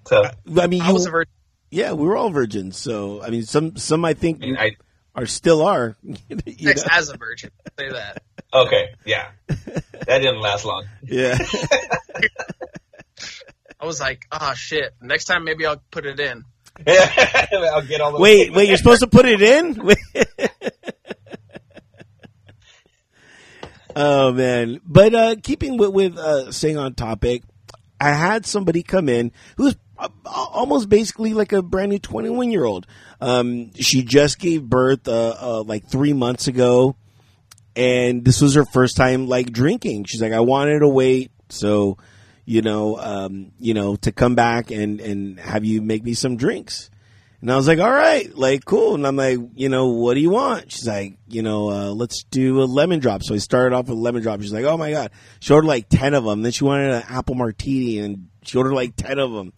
So I mean, I was a virgin. yeah, we were all virgins. So I mean, some some I think I mean, I are still are. you Sex know? as a virgin. Say that. okay, yeah, that didn't last long. Yeah. I was like, oh shit. Next time maybe I'll put it in. I'll get all the wait, wait, you're supposed to put it in? Oh man. But uh keeping with with uh staying on topic, I had somebody come in who's uh, almost basically like a brand new 21 year old. Um she just gave birth uh, uh like 3 months ago and this was her first time like drinking. She's like I wanted to wait so you know, um, you know, to come back and, and have you make me some drinks. And I was like, all right, like, cool. And I'm like, you know, what do you want? She's like, you know, uh, let's do a lemon drop. So I started off with a lemon drop. She's like, oh my God. She ordered like 10 of them. Then she wanted an apple martini and she ordered like 10 of them.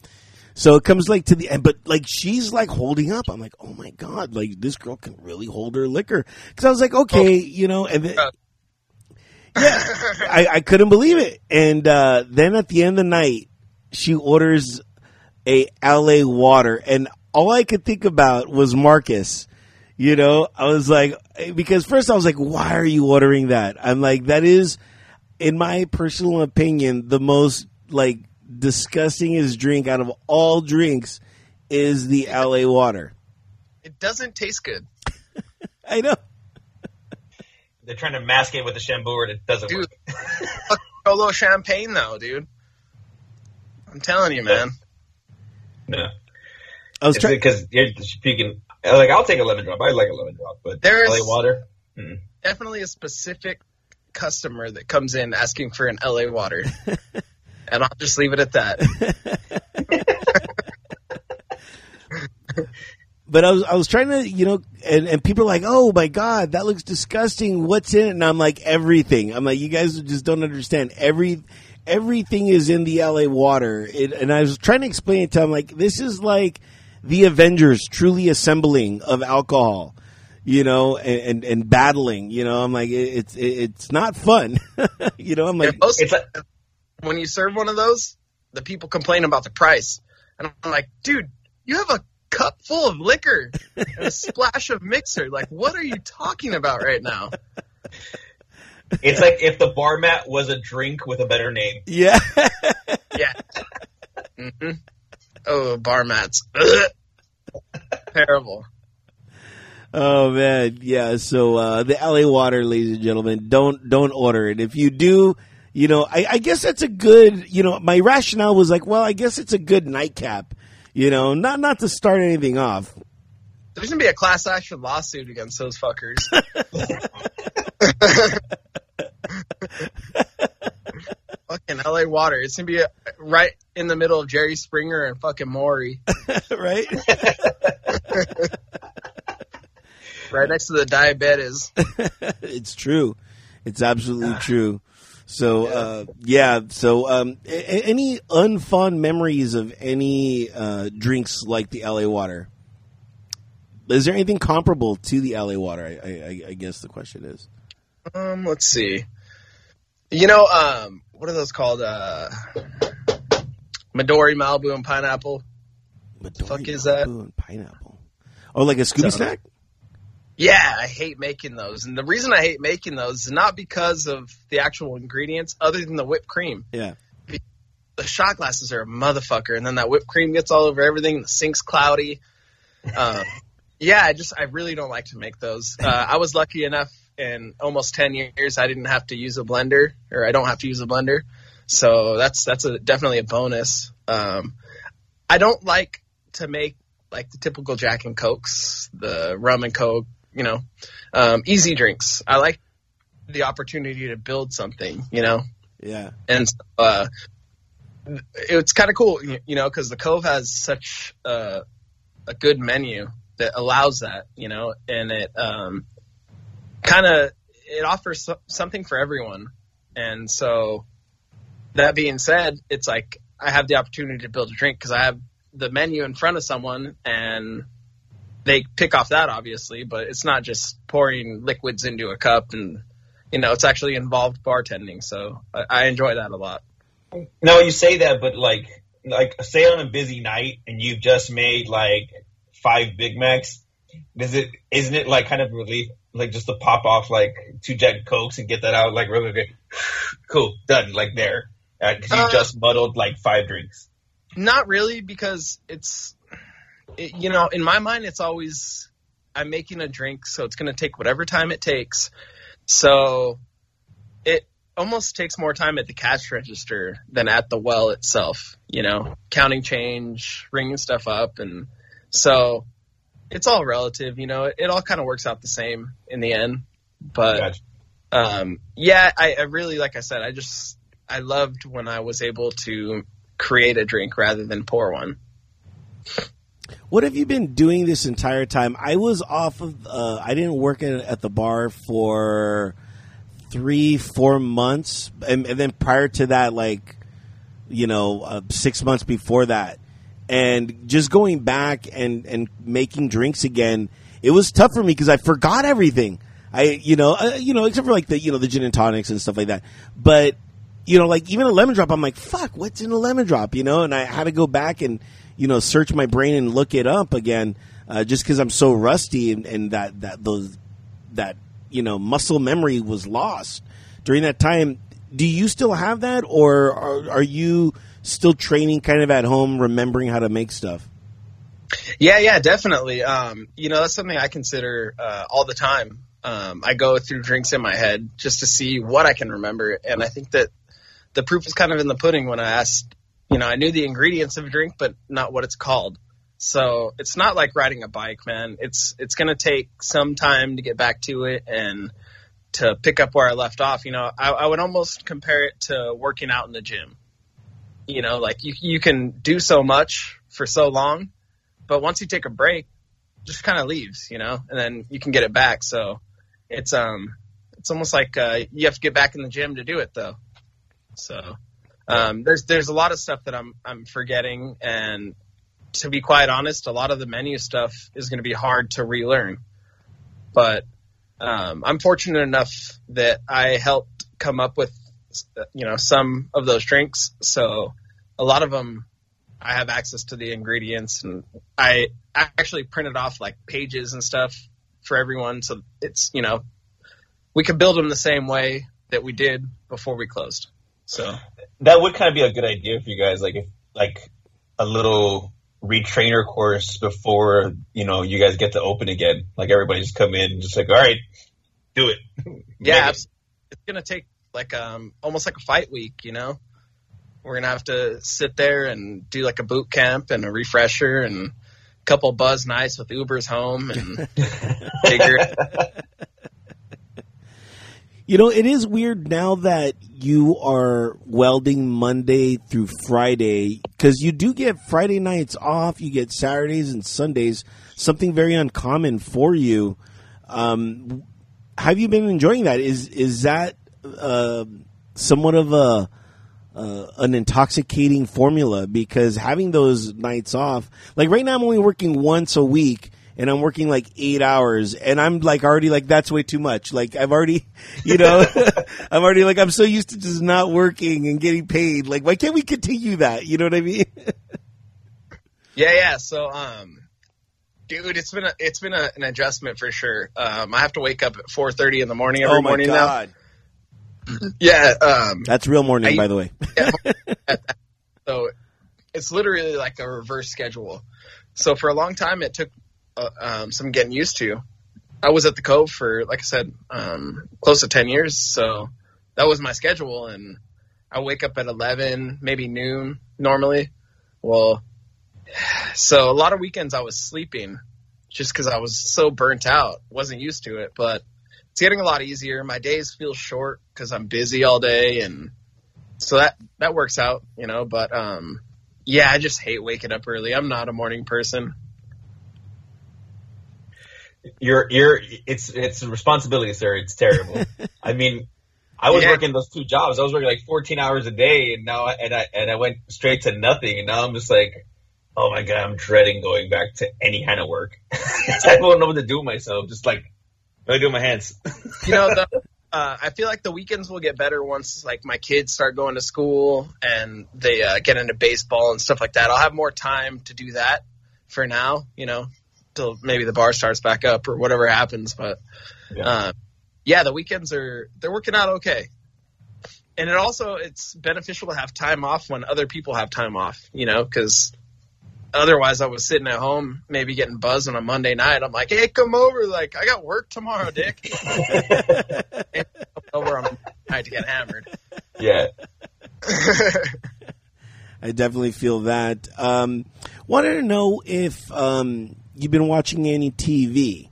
So it comes like to the end, but like she's like holding up. I'm like, oh my God, like this girl can really hold her liquor. Cause I was like, okay, you know, and then, yeah, I, I couldn't believe it. And uh, then at the end of the night, she orders a LA water, and all I could think about was Marcus. You know, I was like, because first I was like, why are you ordering that? I'm like, that is, in my personal opinion, the most like disgustingest drink out of all drinks is the LA water. It doesn't taste good. I know. They're trying to mask it with the shampoo, and it doesn't Dude. work. Fuck Solo champagne though, dude. I'm telling you, man. No, I was trying. because you're speaking. Like, I'll take a lemon drop. I like a lemon drop, but There's- LA water. Mm. Definitely a specific customer that comes in asking for an LA water. and I'll just leave it at that. but I was I was trying to you know and, and people are like oh my god that looks disgusting what's in it and I'm like everything I'm like you guys just don't understand every everything is in the LA water it, and I was trying to explain it to them like this is like the Avengers truly assembling of alcohol you know and and, and battling you know I'm like it, it's it, it's not fun you know I'm like And most- It's like when you serve one of those, the people complain about the price. And I'm like, dude, you have a cup full of liquor and a splash of mixer. Like, what are you talking about right now? it's like if the bar mat was a drink with a better name. yeah Yeah. hmm Oh, bar mats. Terrible. Oh man, yeah. So uh, the LA water, ladies and gentlemen, don't don't order it. If you do, you know, I, I guess that's a good. You know, my rationale was like, well, I guess it's a good nightcap. You know, not not to start anything off. There's gonna be a class action lawsuit against those fuckers. fucking LA Water. It's gonna be uh right in the middle of Jerry Springer and fucking Maury, right? right next to the diabetes. it's true. It's absolutely true. So uh, yeah. So um, a- any unfond memories of any uh, drinks like the LA Water? Is there anything comparable to the LA Water? I, I, I guess the question is. Um, let's see. You know, um, what are those called? Uh, Midori, Malibu, and pineapple. Midori, fuck is that? Malibu, and pineapple. Oh, like a Scooby So- snack? Yeah, I hate making those, and the reason I hate making those is not because of the actual ingredients, other than the whipped cream. Yeah. The shot glasses are a motherfucker, and then that whipped cream gets all over everything. The sink's cloudy. Uh, yeah, I just I really don't like to make those. Uh, I was lucky enough in almost ten years I didn't have to use a blender, or I don't have to use a blender, so that's that's a definitely a bonus. Um, I don't like to make like the typical Jack and Cokes, the rum and Coke, you know, um, easy drinks. I like the opportunity to build something, you know, Yeah. and uh, it's kind of cool, you know, because the Cove has such a, a good menu that allows that, you know, and it um, kind of it offers so- something for everyone, and so that being said, it's like I have the opportunity to build a drink because I have the menu in front of someone and they pick off that obviously, but it's not just pouring liquids into a cup and you know it's actually involved bartending. So I, I enjoy that a lot. No, you say that, but like, like say on a busy night and you've just made like five Big Macs. Does it? Isn't it like kind of relief, like just to pop off like two Jack Cokes and get that out like really quick? Cool, done. Like there, because you Uh, just muddled like five drinks. Not really because it's it, you know in my mind it's always I'm making a drink, so it's going to take whatever time it takes. So it almost takes more time at the cash register than at the well itself. You know, counting change, ringing stuff up, and so it's all relative. You know, it, it all kind of works out the same in the end. But Gotcha. um, yeah, I, I really, like I said, I just I loved when I was able to create a drink rather than pour one. What have you been doing this entire time? I was off of. Uh, I didn't work at, at the bar for three, four months, and, and then prior to that, like you know, uh, six months before that, and just going back and and making drinks again. It was tough for me because I forgot everything. I, you know, uh, you know, except for like the, you know, the gin and tonics and stuff like that. But you know, like even a lemon drop, I'm like, fuck, what's in a lemon drop? You know, and I had to go back and, you know, search my brain and look it up again, uh, just because I'm so rusty and, and that, that, those, that, you know, muscle memory was lost during that time. Do you still have that or are, are you still training kind of at home, remembering how to make stuff? Yeah, yeah, definitely. Um, you know, that's something I consider uh, all the time. Um, I go through drinks in my head just to see what I can remember, and I think that the proof is kind of in the pudding. When I asked, you know, I knew the ingredients of a drink, but not what it's called. So it's not like riding a bike, man. It's it's going to take some time to get back to it and to pick up where I left off. You know, I, I would almost compare it to working out in the gym. You know, like you you can do so much for so long, but once you take a break, just kind of leaves, you know, and then you can get it back. So it's um it's almost like uh, you have to get back in the gym to do it though. So um, there's there's a lot of stuff that I'm I'm forgetting, and to be quite honest, a lot of the menu stuff is going to be hard to relearn. But um, I'm fortunate enough that I helped come up with you know some of those drinks, so a lot of them I have access to the ingredients, and I actually printed off like pages and stuff for everyone, so it's you know we could build them the same way that we did before we closed. So That would kind of be a good idea for you guys, like if like a little retrainer course before you know you guys get to open again. Like everybody just come in, and just like, all right, do it. yeah, it. it's gonna take like um almost like a fight week, you know. We're gonna have to sit there and do like a boot camp and a refresher and a couple buzz nights with Ubers home and figure. You know, it is weird now that you are welding Monday through Friday because you do get Friday nights off, you get Saturdays and Sundays, something very uncommon for you. Um, have you been enjoying that? Is is that uh, somewhat of a uh, an intoxicating formula? Because having those nights off, like right now, I'm only working once a week and I'm working like eight hours and I'm like already like that's way too much. Like I've already, you know, I'm already like I'm so used to just not working and getting paid. Like why can't we continue that? You know what I mean? yeah, yeah. So, um, dude, it's been a, it's been a, an adjustment for sure. Um, I have to wake up at 4:30 in the morning every oh my morning god, now. Yeah, um, that's real morning, I- by the way. so it's literally like a reverse schedule. So for a long time, it took uh, um, some getting used to. I was at the Cove for, like I said, um, close to ten years. So that was my schedule, and I wake up at eleven, maybe noon normally. Well, so a lot of weekends I was sleeping just because I was so burnt out, wasn't used to it. But it's getting a lot easier. My days feel short because I'm busy all day, and so that that works out, you know. But um, yeah, I just hate waking up early. I'm not a morning person. You're you're it's it's a responsibility, sir. It's terrible. I mean, I was Yeah. working those two jobs. I was working like 14 hours a day, and now and I and I went straight to nothing, and now I'm just like, oh my god, I'm dreading going back to any kind of work. I don't know what to do with myself. Just like what do I do with my hands? You know, the, uh, I feel like the weekends will get better once like my kids start going to school and they uh, get into baseball and stuff like that. I'll have more time to do that. For now, you know, till maybe the bar starts back up or whatever happens. But Yeah. uh, yeah, the weekends are they're working out okay. And it also it's beneficial to have time off when other people have time off, you know, because otherwise I was sitting at home maybe getting buzzed on a Monday night. I'm like, hey, come over. Like I got work tomorrow, Dick. And come over on a night to get hammered. yeah. I definitely feel that. Um, wanted to know if um, you've been watching any TV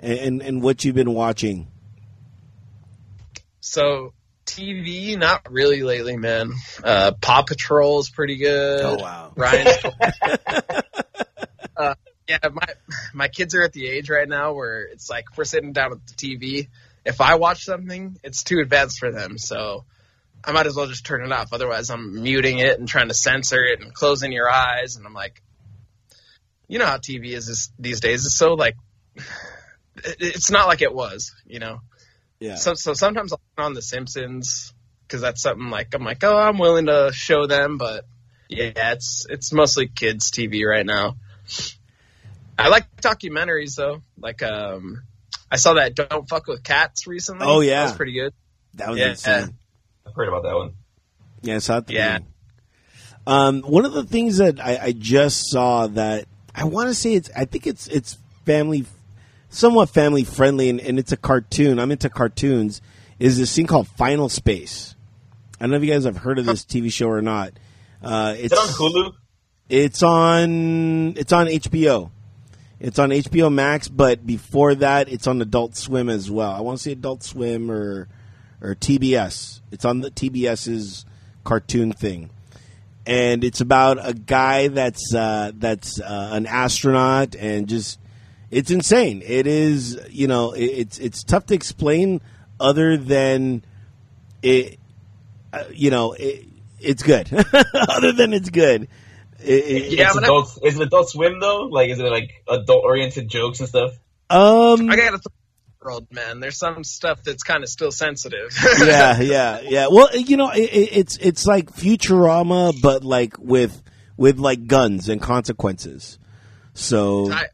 and, and and what you've been watching. so TV, not really lately, man. Uh, Paw Patrol is pretty good. Oh, wow. Ryan's uh, yeah, my my kids are at the age right now where it's like we're sitting down at the TV. If I watch something, it's too advanced for them, so I might as well just turn it off. Otherwise, I'm muting it and trying to censor it and closing your eyes. And I'm like, you know how TV is this, these days. It's so like, it's not like it was, you know. Yeah. So so sometimes I'll turn on The Simpsons because that's something like I'm like, oh, I'm willing to show them, but yeah, it's it's mostly kids TV right now. I like documentaries though. Like um, I saw that Don't Fuck with Cats recently. Oh, yeah. that was pretty good. that was yeah. insane. I've heard about that one. Yeah, I saw it. Yeah. Um, one of the things that I, I just saw that I want to say it's I think it's it's family, somewhat family friendly, and, and it's a cartoon. I'm into cartoons. Is this thing called Final Space? I don't know if you guys have heard of this TV show or not. Uh, Is it's it on Hulu? It's on it's on HBO. It's on HBO Max, but before that, it's on Adult Swim as well. I want to say Adult Swim or or TBS. It's on the TBS's cartoon thing, and it's about a guy that's uh, that's uh, an astronaut and just it's insane. It is you know it, it's it's tough to explain other than it. Uh, you know it, it's good. other than it's good. It- it- Yeah, it's but I- adult, is it Adult Swim though? Like, is it like adult oriented jokes and stuff? um. I gotta world man. There's some stuff that's kind of still sensitive. yeah, yeah, yeah. Well, you know, it, it, it's it's like Futurama, but like with with like guns and consequences. So I-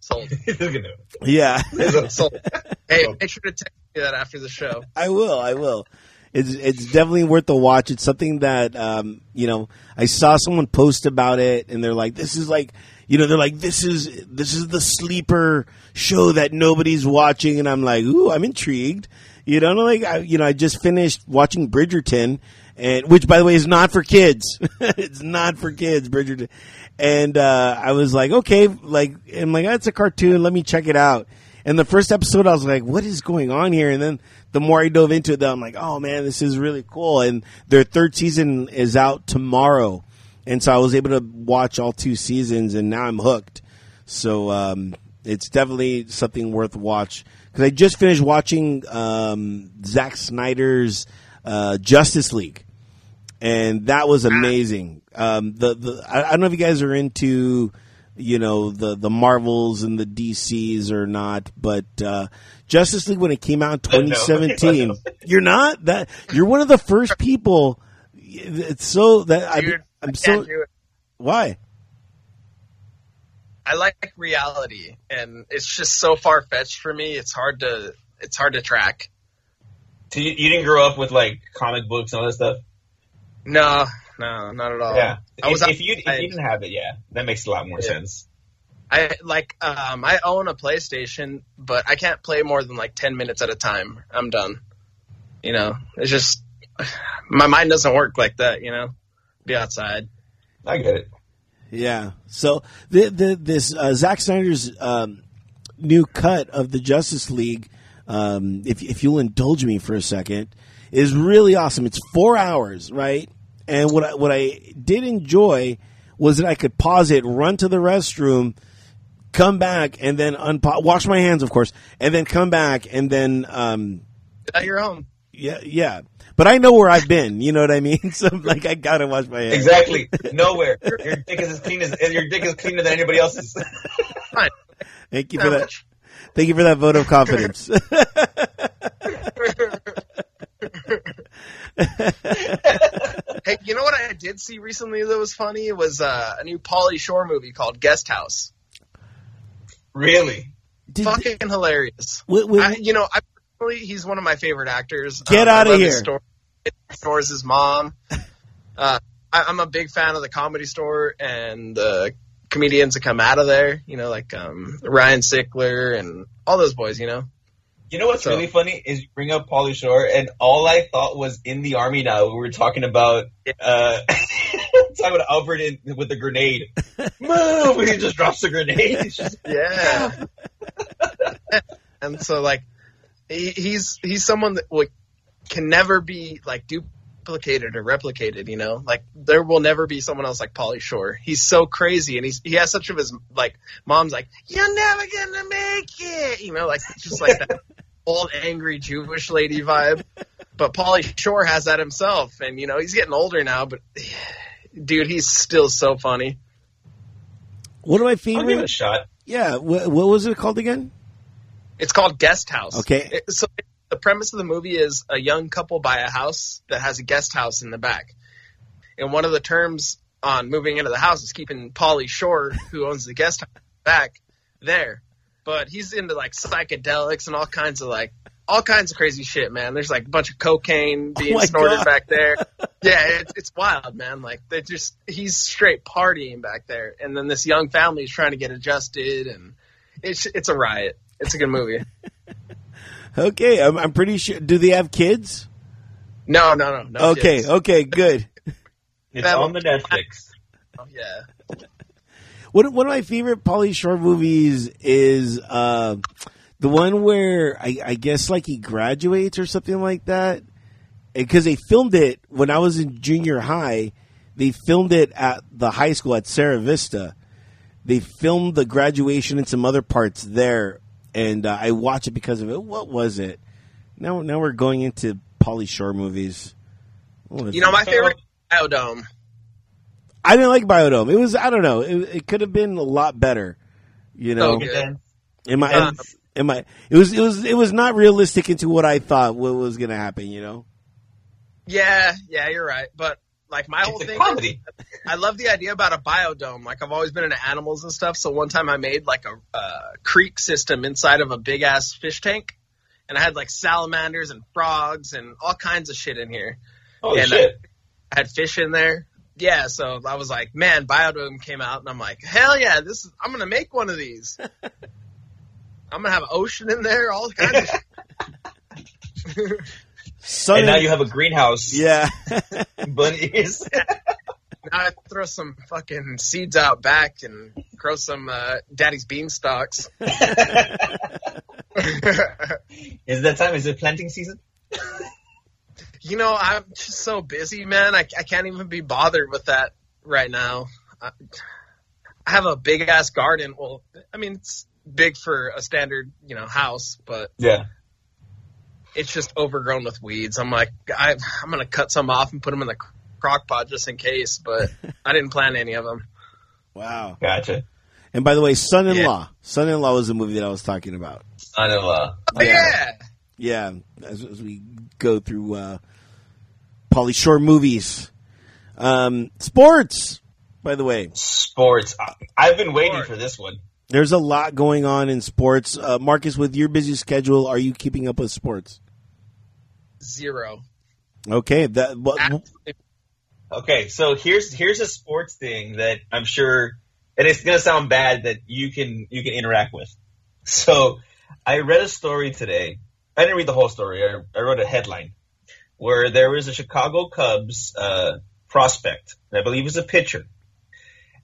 Sold. Look at him. yeah, Sold. Hey, make sure to text me that after the show. I will. I will. It's it's definitely worth a watch. It's something that um, you know I saw someone post about it, and they're like, "This is like." You know, they're like, this is this is the sleeper show that nobody's watching, and I'm like, ooh, I'm intrigued. You know, like I, you know, I just finished watching Bridgerton, and which, by the way, is not for kids. it's not for kids, Bridgerton. And uh, I was like, okay, like I'm like, that's a cartoon. Let me check it out. And the first episode, I was like, what is going on here? And then the more I dove into it, I'm like, oh man, this is really cool. And their third season is out tomorrow. And so I was able to watch all two seasons, and now I'm hooked. So um, it's definitely something worth watch. Because I just finished watching um, Zack Snyder's uh, Justice League, and that was amazing. Um, the the I, I don't know if you guys are into you know the the Marvels and the DCs or not, but uh, Justice League when it came out in 2017, you're not that you're one of the first people. It's so that I, Dude, I'm so can't do it. why I like reality, and it's just so far fetched for me. It's hard to it's hard to track. So you, you didn't grow up with like comic books and all that stuff. No, no, not at all. yeah. I was if, if you if you didn't have it, yeah, that makes a lot more Yeah. sense. I like um I own a PlayStation, but I can't play more than like 10 minutes at a time. I'm done. You know, it's just my mind doesn't work like that, you know. Be outside. I get it. Yeah. So the, the this uh, Zack Snyder's um, new cut of the Justice League, um, if if you'll indulge me for a second, is really awesome. It's four hours, right? And what I, what I did enjoy was that I could pause it, run to the restroom, come back, and then unpa- wash my hands, of course, and then come back, and then um, At your home. yeah, yeah. But I know where I've been. You know what I mean? So like, I gotta wash my hands. Exactly. Nowhere. Your dick is as clean as and your dick is cleaner than anybody else's. Thank you for that. Thank you for that vote of confidence. hey, you know what I did see recently that was funny? It was uh, a new Pauly Shore movie called Guest House. really? Did- Fucking hilarious. Wi- wi- I, you know, I personally, he's one of my favorite actors. Get Um, I outta love his here. Story. Stores his mom. Uh, I, I'm a big fan of the Comedy Store and the comedians that come out of there. You know, like um, Ryan Sickler and all those boys. You know. You know what's So- really funny is you bring up Pauly Shore, and all I thought was in the army. Now we were talking about uh, talking about Albert in, with the grenade. Move! He just drops the grenade. Just- Yeah. and so like he, he's he's someone that like can never be like duplicated or replicated, you know? Like there will never be someone else like Pauly Shore. He's so crazy and he's he has such of his like mom's like, You're never gonna make it you know, like just like that old angry Jewish lady vibe. But Pauly Shore has that himself and you know, he's getting older now, but dude, he's still so funny. One of my I'll give it a favorite. shot. Yeah. What, what was it called again? It's called Guest House. Okay. It- so the premise of the movie is a young couple buy a house that has a guest house in the back, and one of the terms on moving into the house is keeping Pauly Shore, who owns the guest house, in the back there. But he's into like psychedelics and all kinds of like all kinds of crazy shit, man. There's like a bunch of cocaine oh being my snorted God. back there. Yeah, it's, it's wild, man. Like they just he's straight partying back there, and then this young family is trying to get adjusted, and it's it's a riot. It's a good movie. Okay. I'm, I'm pretty sure. Do they have kids? No, no, no, no. okay. kids. Okay. Good. It's on the Netflix. Oh, yeah. One, one of my favorite Pauly Shore movies is uh, the one where I, I guess like he graduates or something like that. Because they filmed it when I was in junior high. They filmed it at the high school at Sierra Vista. They filmed the graduation and some other parts there, and uh, I watched it because of it. What was it? Now, now we're going into Pauly Shore movies. You know, my favorite Biodome. I didn't like Biodome. It was I don't know. It, it could have been a lot better. You know, Oh, good. Am I? Uh, am I? It was. It was. It was not realistic into what I thought what was going to happen. You know. Yeah, yeah, you're right. But like my whole It's a thing, comedy. I love the idea about a biodome. Like I've always been into animals and stuff. So one time I made like a uh, creek system inside of a big ass fish tank, and I had like salamanders and frogs and all kinds of shit in here. Holy And, shit! I had fish in there. Yeah, so I was like, man, Biodome came out, and I'm like, hell yeah, this is. I'm gonna make one of these. I'm gonna have an ocean in there, all kinds of. shit. Son and now you have a greenhouse. yeah. bunnies. Now I throw some fucking seeds out back and grow some uh, daddy's beanstalks. Is that time? Is it planting season? You know, I'm just so busy, man. I, I can't even be bothered with that right now. I, I have a big ass garden. Well, I mean, it's big for a standard, you know, house, but Yeah. it's just overgrown with weeds. I'm like, I, I'm gonna cut some off and put them in the crock pot just in case, but I didn't plant any of them. Wow. Gotcha. And by the way, Son-in-Law. Son-in-Law was the movie that I was talking about. Son-in-law. Oh, yeah. Yeah, as, as we go through uh, Pauly Shore movies. Um, sports, by the way. Sports. I- I've been waiting Sports. for this one. There's a lot going on in sports. Uh, Marcus, with your busy schedule, are you keeping up with sports? Zero. Okay, that what, Okay, so here's here's a sports thing that I'm sure, and it's gonna sound bad that you can you can interact with. So I read a story today. I didn't read the whole story. I, I wrote a headline where there was a Chicago Cubs uh, prospect. I believe it was a pitcher,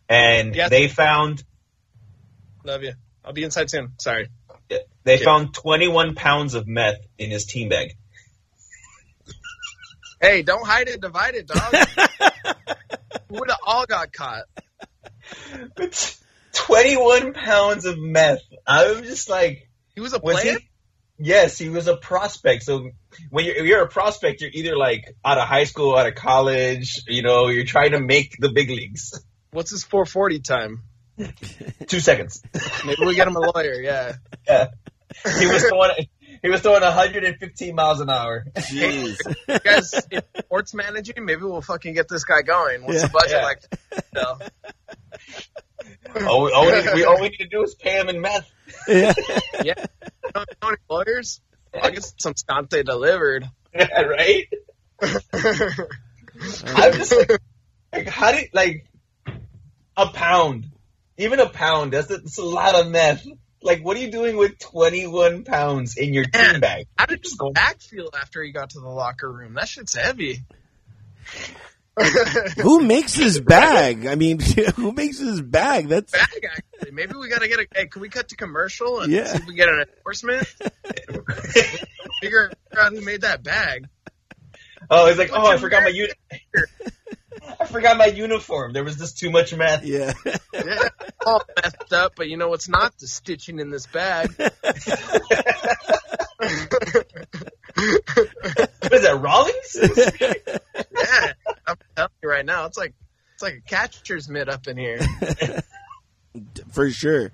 and Yes. they found Love you. I'll be inside soon. Sorry. they found 21 pounds of meth in his team bag. Hey, don't hide it, divide it, dog. we would have all got caught. But 21 pounds of meth. I was just like, He was a was he? Yes, he was a prospect. So when you're, you're a prospect, you're either like out of high school, out of college, you know, you're trying to make the big leagues. What's his 440 time? Two seconds. Maybe we get him a lawyer. Yeah. Yeah. He was throwing, he was throwing 115 miles an hour. jeez. You guys, in sports managing, maybe we'll fucking get this guy going. What's Yeah. the budget Yeah. like? No. All we, all, we need, all we need to do is pay him in meth. Yeah. Don't know any lawyers? I guess some Scante delivered. right? I'm just like, like, how did, like, a pound, even a pound, that's a, that's a lot of meth. Like, what are you doing with 21 pounds in your team bag? How did his back feel after he got to the locker room? That shit's heavy. Who makes this bag? I mean, who makes this bag? That's bag actually. Maybe we gotta get a. Hey, can we cut to commercial and Yeah. see if we get an enforcement? Figure out who made that bag. Oh, it's like, oh, I forgot my uni- I forgot my uniform. There was just too much meth. yeah. Yeah, all messed up, but you know what's not the stitching in this bag. What is that, Rawlings? Yeah, I'm telling you right now, it's like it's like a catcher's mitt up in here. for sure.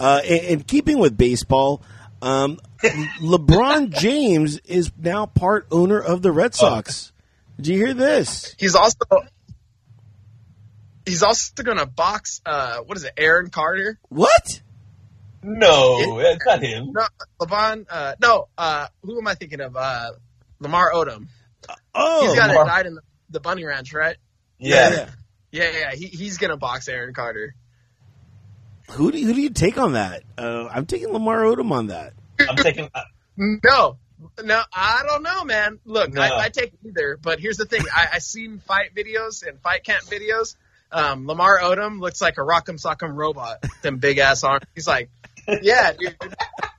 Uh, and, and keeping with baseball, um, LeBron James is now part owner of the Red Sox. Did you hear this? He's also he's also gonna box. Uh, what is it, Aaron Carter? What? No, it's not him. No, LeBron. Uh, no, uh, who am I thinking of? Uh, Lamar Odom. Oh, He's got Lamar- it died in the, the Bunny Ranch, right? Yeah. Yeah, yeah. He, he's gonna box Aaron Carter. Who do you, who do you take on that? Uh, I'm taking Lamar Odom on that. I'm taking. Uh, No, no, I don't know, man. Look, No. I, I take either, but here's the thing: I, I seen fight videos and fight camp videos. Um, Lamar Odom looks like a rock'em sock'em robot. Them big ass arms. He's like, yeah, dude.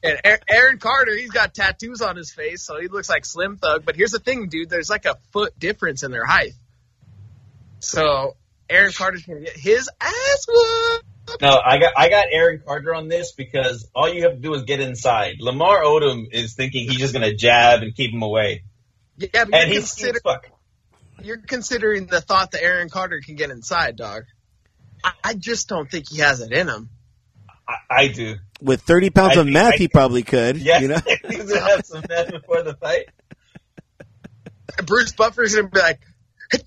And Aaron- Carter, he's got tattoos on his face, so he looks like Slim Thug. But here's the thing, dude: there's like a foot difference in their height. So Aaron Carter's gonna get his ass whooped. no, I got I got Aaron Carter on this because all you have to do is get inside. Lamar Odom is thinking he's just gonna jab and keep him away, Yeah, but and he's consider- fuck. you're considering the thought that Aaron Carter can get inside, dog. I, I just don't think he has it in him. I, I do. With 30 pounds I of think- meth, I- he probably could. Yeah, You know? he's gonna have some meth before the fight. Bruce Buffer's gonna be like,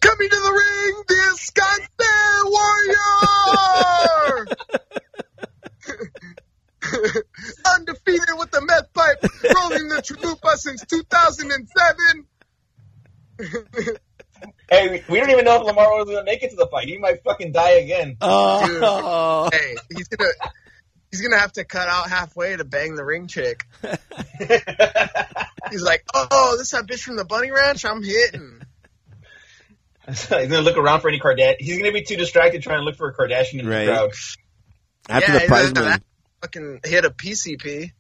coming to the ring, this goddamn warrior, undefeated with the meth pipe, rolling the chalupa since 2007." Hey, we- we don't even know if Lamar was gonna make it to the fight. He might fucking die again. Oh, hey, he's gonna he's gonna have to cut out halfway to bang the ring chick. He's like, oh, this is that bitch from the Bunny Ranch. I'm hitting. He's gonna look around for any Kardashian. He's gonna be too distracted trying to look for a Kardashian in Right. the crowd. After Yeah, the prize that- money. Fucking hit a PCP.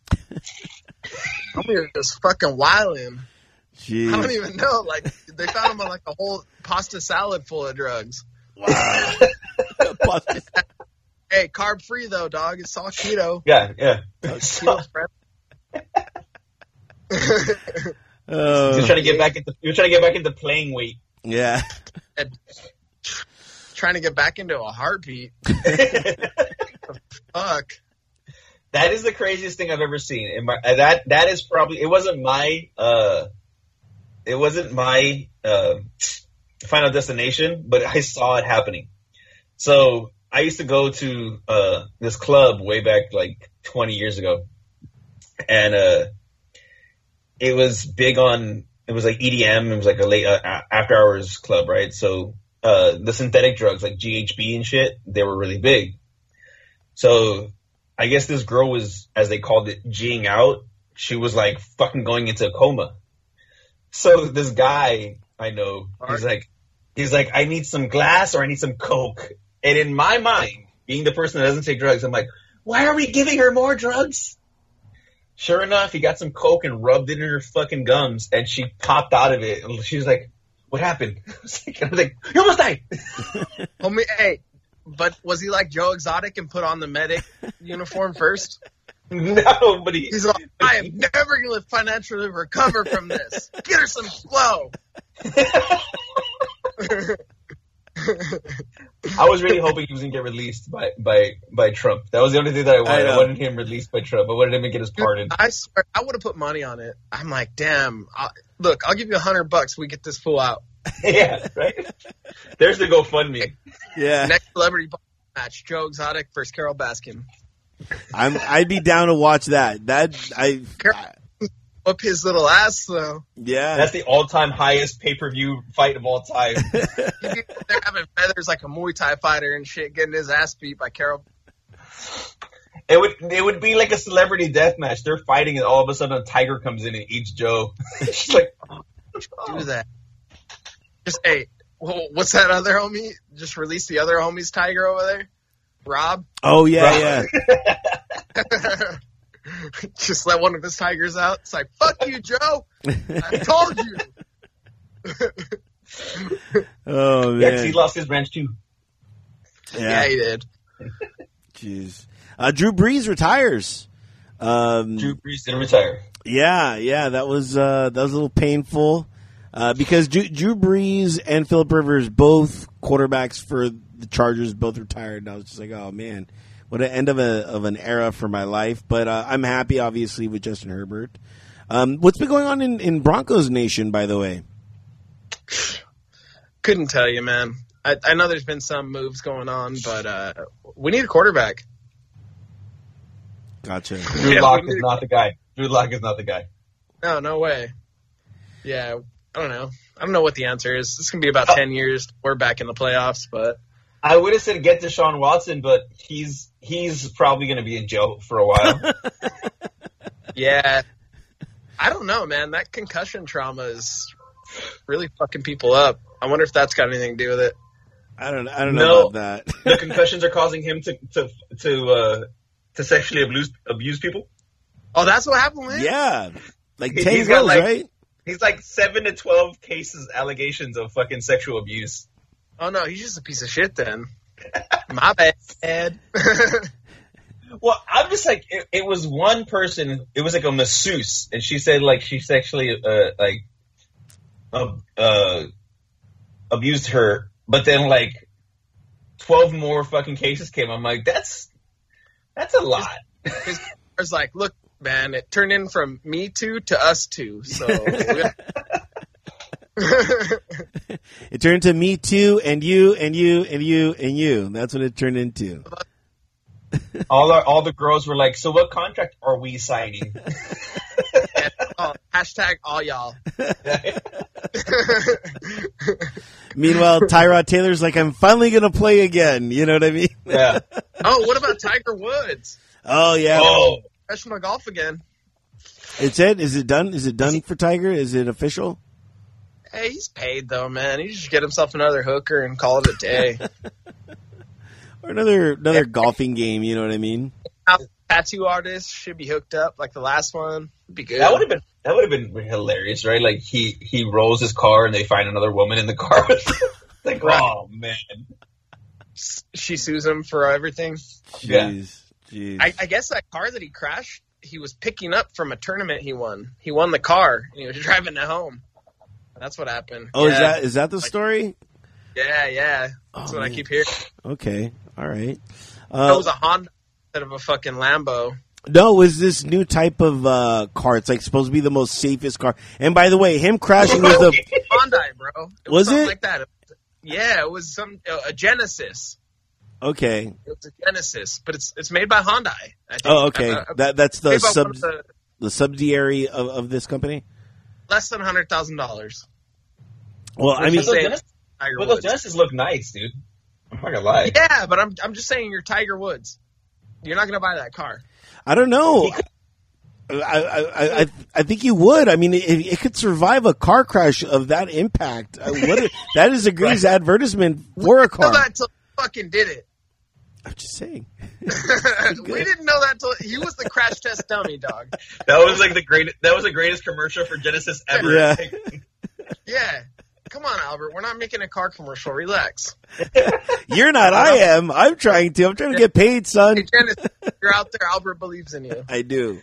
I'm here just fucking wilding. I don't even know. Like they found him on like a whole pasta salad full of drugs. Hey, carb free though, dog. It's all keto. Yeah, yeah. So, Keto friend. Oh, he's trying to get back into. You're trying to get back into playing weight. yeah. Trying to get back into a heartbeat. Fuck. That is the craziest thing I've ever seen. In my, uh, that that is probably it wasn't my uh, it wasn't my uh, final destination, but I saw it happening. So I used to go to uh, this club way back like 20 years ago, and uh, it was big on it was like EDM. It was like a late uh, after hours club, right? So uh, the synthetic drugs like GHB and shit, they were really big. So I guess this girl was, as they called it, G'ing out. She was like fucking going into a coma. So this guy I know, he's like, he's like, I need some glass or I need some coke. And in my mind, being the person that doesn't take drugs, I'm like, why are we giving her more drugs? Sure enough, he got some coke and rubbed it in her fucking gums, and she popped out of it. And she was like, "What happened?" I was like, I was like "You almost died." Homie, hey, but was he like Joe Exotic and put on the medic uniform first? no, but he, He's like, I am never going to financially recover from this. Get her some flow. I was really hoping he was gonna get released by by by Trump. That was the only thing that I wanted. I, know. wanted him released by Trump. I wanted him to get his pardon. I swear, I would have put money on it. I'm like, damn. I, look, I'll give you a hundred bucks. We get this fool out. yeah, right. There's the GoFundMe. Yeah. Next celebrity boxing match: Joe Exotic versus Carole Baskin. I'm I'd be down to watch that. That I Whoop his little ass though. yeah. That's the all-time highest pay-per-view fight of all time. They're having feathers like a Muay Thai fighter and shit, getting his ass beat by Carole. It would it would be like a celebrity death match. They're fighting, and all of a sudden a tiger comes in and eats Joe. She's like, Do that. Just hey, what's that other homie? Just release the other homie's tiger over there, Rob. oh yeah, yeah. Just let one of his tigers out. It's like, fuck you, Joe. I told you. Oh yeah, 'cause he lost his ranch too. Yeah, Yeah. he did. Jeez. Uh, Drew Brees retires. Um, Drew Brees didn't retire. Yeah, yeah, that was uh, that was a little painful uh, because Drew, Drew Brees and Philip Rivers, both quarterbacks for the Chargers, both retired. And I was just like, oh man, what an end of a of an era for my life. But uh, I'm happy, obviously, with Justin Herbert. Um, what's been going on in, in Broncos Nation, by the way? Couldn't tell you, man. I, I know there's been some moves going on, but uh, we need a quarterback. Gotcha. Drew Yeah, Lock is not the guy. Drew Lock is not the guy. No, no way. Yeah, I don't know. I don't know what the answer is. It's gonna be about ten years. We're back in the playoffs, but I would have said get Deshaun Watson, but he's he's probably going to be in jail for a while. yeah, I don't know, man. That concussion trauma is really fucking people up. I wonder if that's got anything to do with it. I don't I don't know No. about the that. concussions are causing him to to to uh, to sexually abuse abuse people. Oh, that's what happened with yeah, like He's ten got, like- right? He's like seven to twelve cases allegations of fucking sexual abuse. Oh no, he's just a piece of shit then. My bad. Well, I'm just like it, it was one person. It was like a masseuse, and she said like she sexually uh, like uh, uh, abused her. But then like twelve more fucking cases came. I'm like, that's that's a lot. Was like, look, man, it turned in from me two to us two. So It turned to me too, and you, and you, and you, and you. That's what it turned into. all our, all the girls were like, so what contract are we signing? oh, hashtag all y'all. Meanwhile, Tyrod Taylor's like, I'm finally gonna play again. You know what I mean? yeah. oh, what about Tiger Woods? Oh yeah. Oh, Professional golf again. It's it. Is it done? Is it done for Tiger? Is it official? Hey, he's paid though, man. He should get himself another hooker and call it a day. Or another another golfing game? You know what I mean? Tattoo artist should be hooked up like the last one. Would be good. That would have been that would have been hilarious, right? Like he he rolls his car and they find another woman in the car. with him. like, Right. oh man, she sues him for everything. Yeah. Jeez, jeez. I, I guess that car that he crashed, he was picking up from a tournament he won. He won the car and he was driving it home. That's what happened. oh, is that is that the story? Yeah, yeah. That's Oh, what I keep hearing. Okay, all right. it Uh, was a Honda instead of a fucking Lambo. no, it was this new type of uh, car? It's like supposed to be the most safest car. And by the way, him crashing was the Hyundai, bro. It Was something it? like that? Yeah, it was some uh, a Genesis. okay. It was a Genesis, but it's it's made by Hyundai. I think. Oh, okay. Uh, uh, That that's the sub the- the subsidiary of, of this company. Less than hundred thousand dollars. Well, I mean, but those, say- Genesis, Tiger but those Woods. Genesis look nice, dude. I'm not gonna lie. Yeah, but I'm I'm just saying you're Tiger Woods. You're not gonna buy that car. I don't know. I, I, I, I think you would. I mean, it, it could survive a car crash of that impact. Uh, What, that is a great advertisement for a car. that till fucking did it. I'm just saying. we didn't know that till he was the crash test dummy dog. That was like the great. That was the greatest commercial for Genesis ever. Yeah. Yeah. Come on, Albert. We're not making a car commercial. Relax. You're not. I am. I'm trying to. I'm trying to get paid, son. Hey, Genesis, you're out there. Albert believes in you. I do.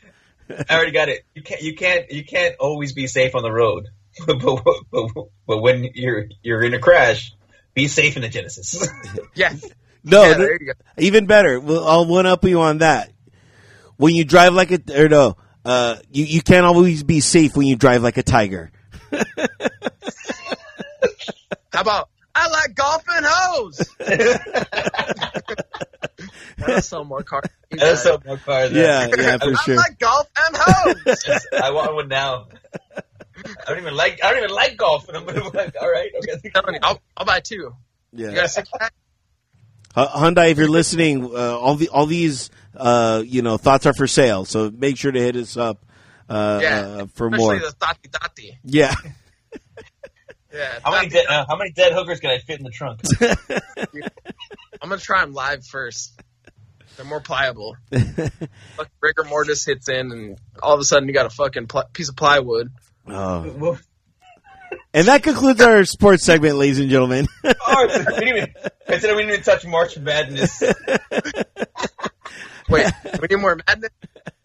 I already got it. You can't. You can't. You can't always be safe on the road. but, but, but when you're you're in a crash, be safe in the Genesis. Yeah. No, yeah, th- there you go. even better. Well, I'll one up you on that. When you drive like a, or no, uh, you you can't always be safe when you drive like a tiger. How about I like golf and hoes? That'll sell more cars. That's so more cars. Yeah, yeah, for I sure. like golf and hoes. I want one now. I don't even like. I don't even like golf, and I'm gonna like. All right, okay. Tell me, I'll, I'll buy two. You got Yeah, a six pack? Hy- Hyundai, if you're listening, uh, all the all these uh, you know thoughts are for sale. So make sure to hit us up uh, Yeah. uh, for more. the Tati Tati. Yeah, Yeah. How many dead? Uh, how many dead hookers can I fit in the trunk? I'm gonna try them live first. They're more pliable. Fuck, rigor mortis hits in, and all of a sudden you got a fucking pl- piece of plywood. oh. And that concludes our sports segment, ladies and gentlemen. Oh, we didn't even, consider we didn't even touch March Madness. Wait, we need more madness.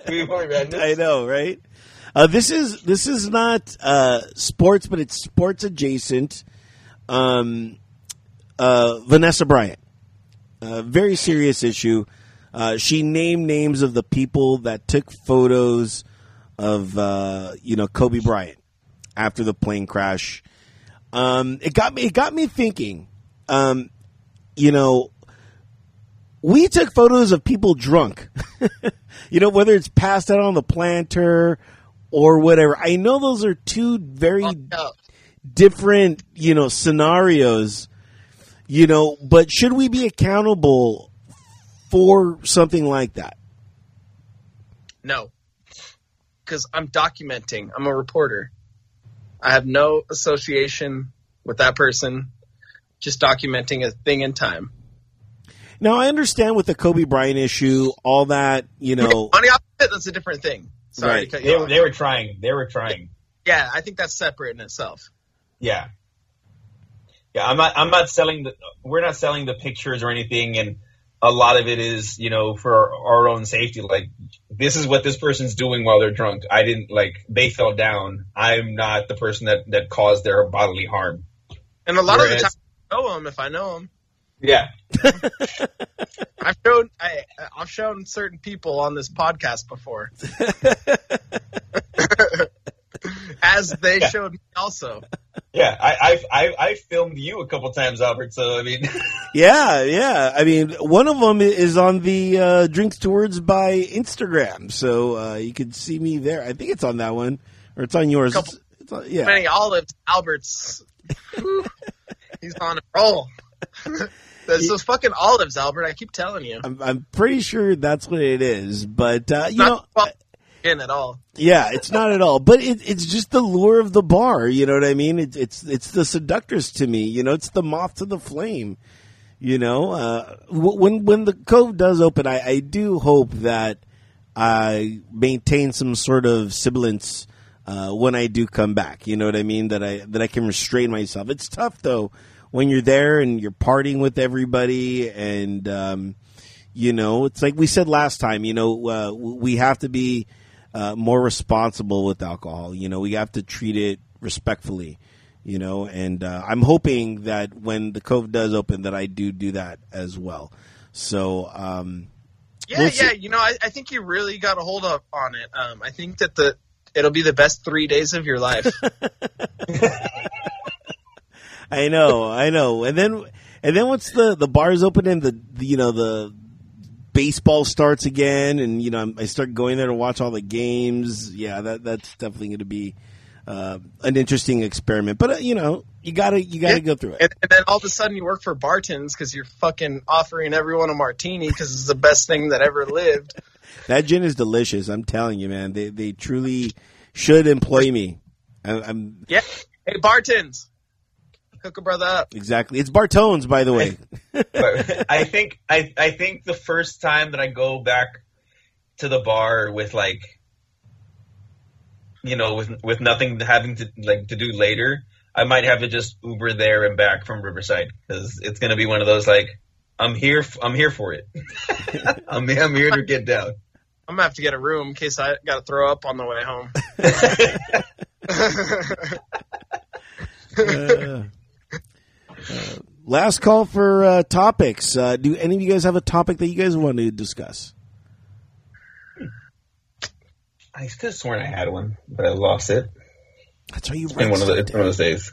We March Madness. I know, right? Uh, this is this is not uh, sports, but it's sports adjacent. Um, uh, Vanessa Bryant, a very serious issue. Uh, she named names of the people that took photos of uh, you know Kobe Bryant after the plane crash. Um, it got me. It got me thinking. Um, you know, we took photos of people drunk. you know, whether it's passed out on the planter or whatever. I know those are two very Oh, different, you know, scenarios. You know, but should we be accountable for something like that? No, because I'm documenting. I'm a reporter. I have no association with that person. Just documenting a thing in time. Now, I understand with the Kobe Bryant issue, all that, you know, Money off it, that's a different thing. Sorry Right. They were, they were trying. They were trying. Yeah, I think that's separate in itself. Yeah. Yeah, I'm not. I'm not selling the. We're not selling the pictures or anything, and a lot of it is, you know, for our, our own safety. Like, this is what this person's doing while they're drunk. I didn't like. They fell down. I'm not the person that that caused their bodily harm. And a lot of the time, I know them if I know them. Yeah. I've shown I, I've shown certain people on this podcast before, as they Yeah. showed me also. Yeah. I I I, I filmed you a couple times, Albert. So I mean, yeah, yeah. I mean, one of them is on the uh, Drinks Towards by Instagram, so uh, you can see me there. I think it's on that one, or it's on yours. Couple- It's, it's on, yeah. Many olives, Alberts. He's on a roll. There's those fucking olives, Albert. I keep telling you. I'm, I'm pretty sure that's what it is, but uh, you Not- know, well, in at all. Yeah, it's not at all. But it, it's just the lure of the bar. You know what I mean? It, it's it's the seductress to me. You know, it's the moth to the flame. You know, uh, when when the cove does open, I, I do hope that I maintain some sort of semblance uh, when I do come back. You know what I mean? That I that I can restrain myself. It's tough though when you're there and you're partying with everybody, and um, you know, it's like we said last time. You know, uh, we have to be uh, more responsible with alcohol. You know, we have to treat it respectfully you know, and uh, I'm hoping that when the cove does open, that I do do that as well. So, um, yeah, we'll yeah, you know, I, I, think you really got a hold up on it. Um, I think that the it'll be the best three days of your life. I know, I know, and then and then once the the bars open and the, the you know the baseball starts again, and you know I start going there to watch all the games. Yeah, that that's definitely going to be uh, an interesting experiment. But uh, you know, you gotta you gotta yeah. go through it. And, and, then all of a sudden you work for Bartons because you're fucking offering everyone a martini because it's the best thing that ever lived. that gin is delicious. I'm telling you, man. They they truly should employ me. I, am yeah. Hey, Bartons. Hook a brother up. Exactly. It's Bartones, by the way. I think I I think the first time that I go back to the bar with like you know, with with nothing having to like to do later, I might have to just Uber there and back from Riverside because it's gonna be one of those like I'm here I'm here for it. I'm I'm here to get down. I'm gonna have to get a room in case I got to throw up on the way home. uh, uh, last call for uh, topics. Uh, do any of you guys have a topic that you guys want to discuss? I could have sworn I had one, but I lost it. That's why you write one of the, one of those days.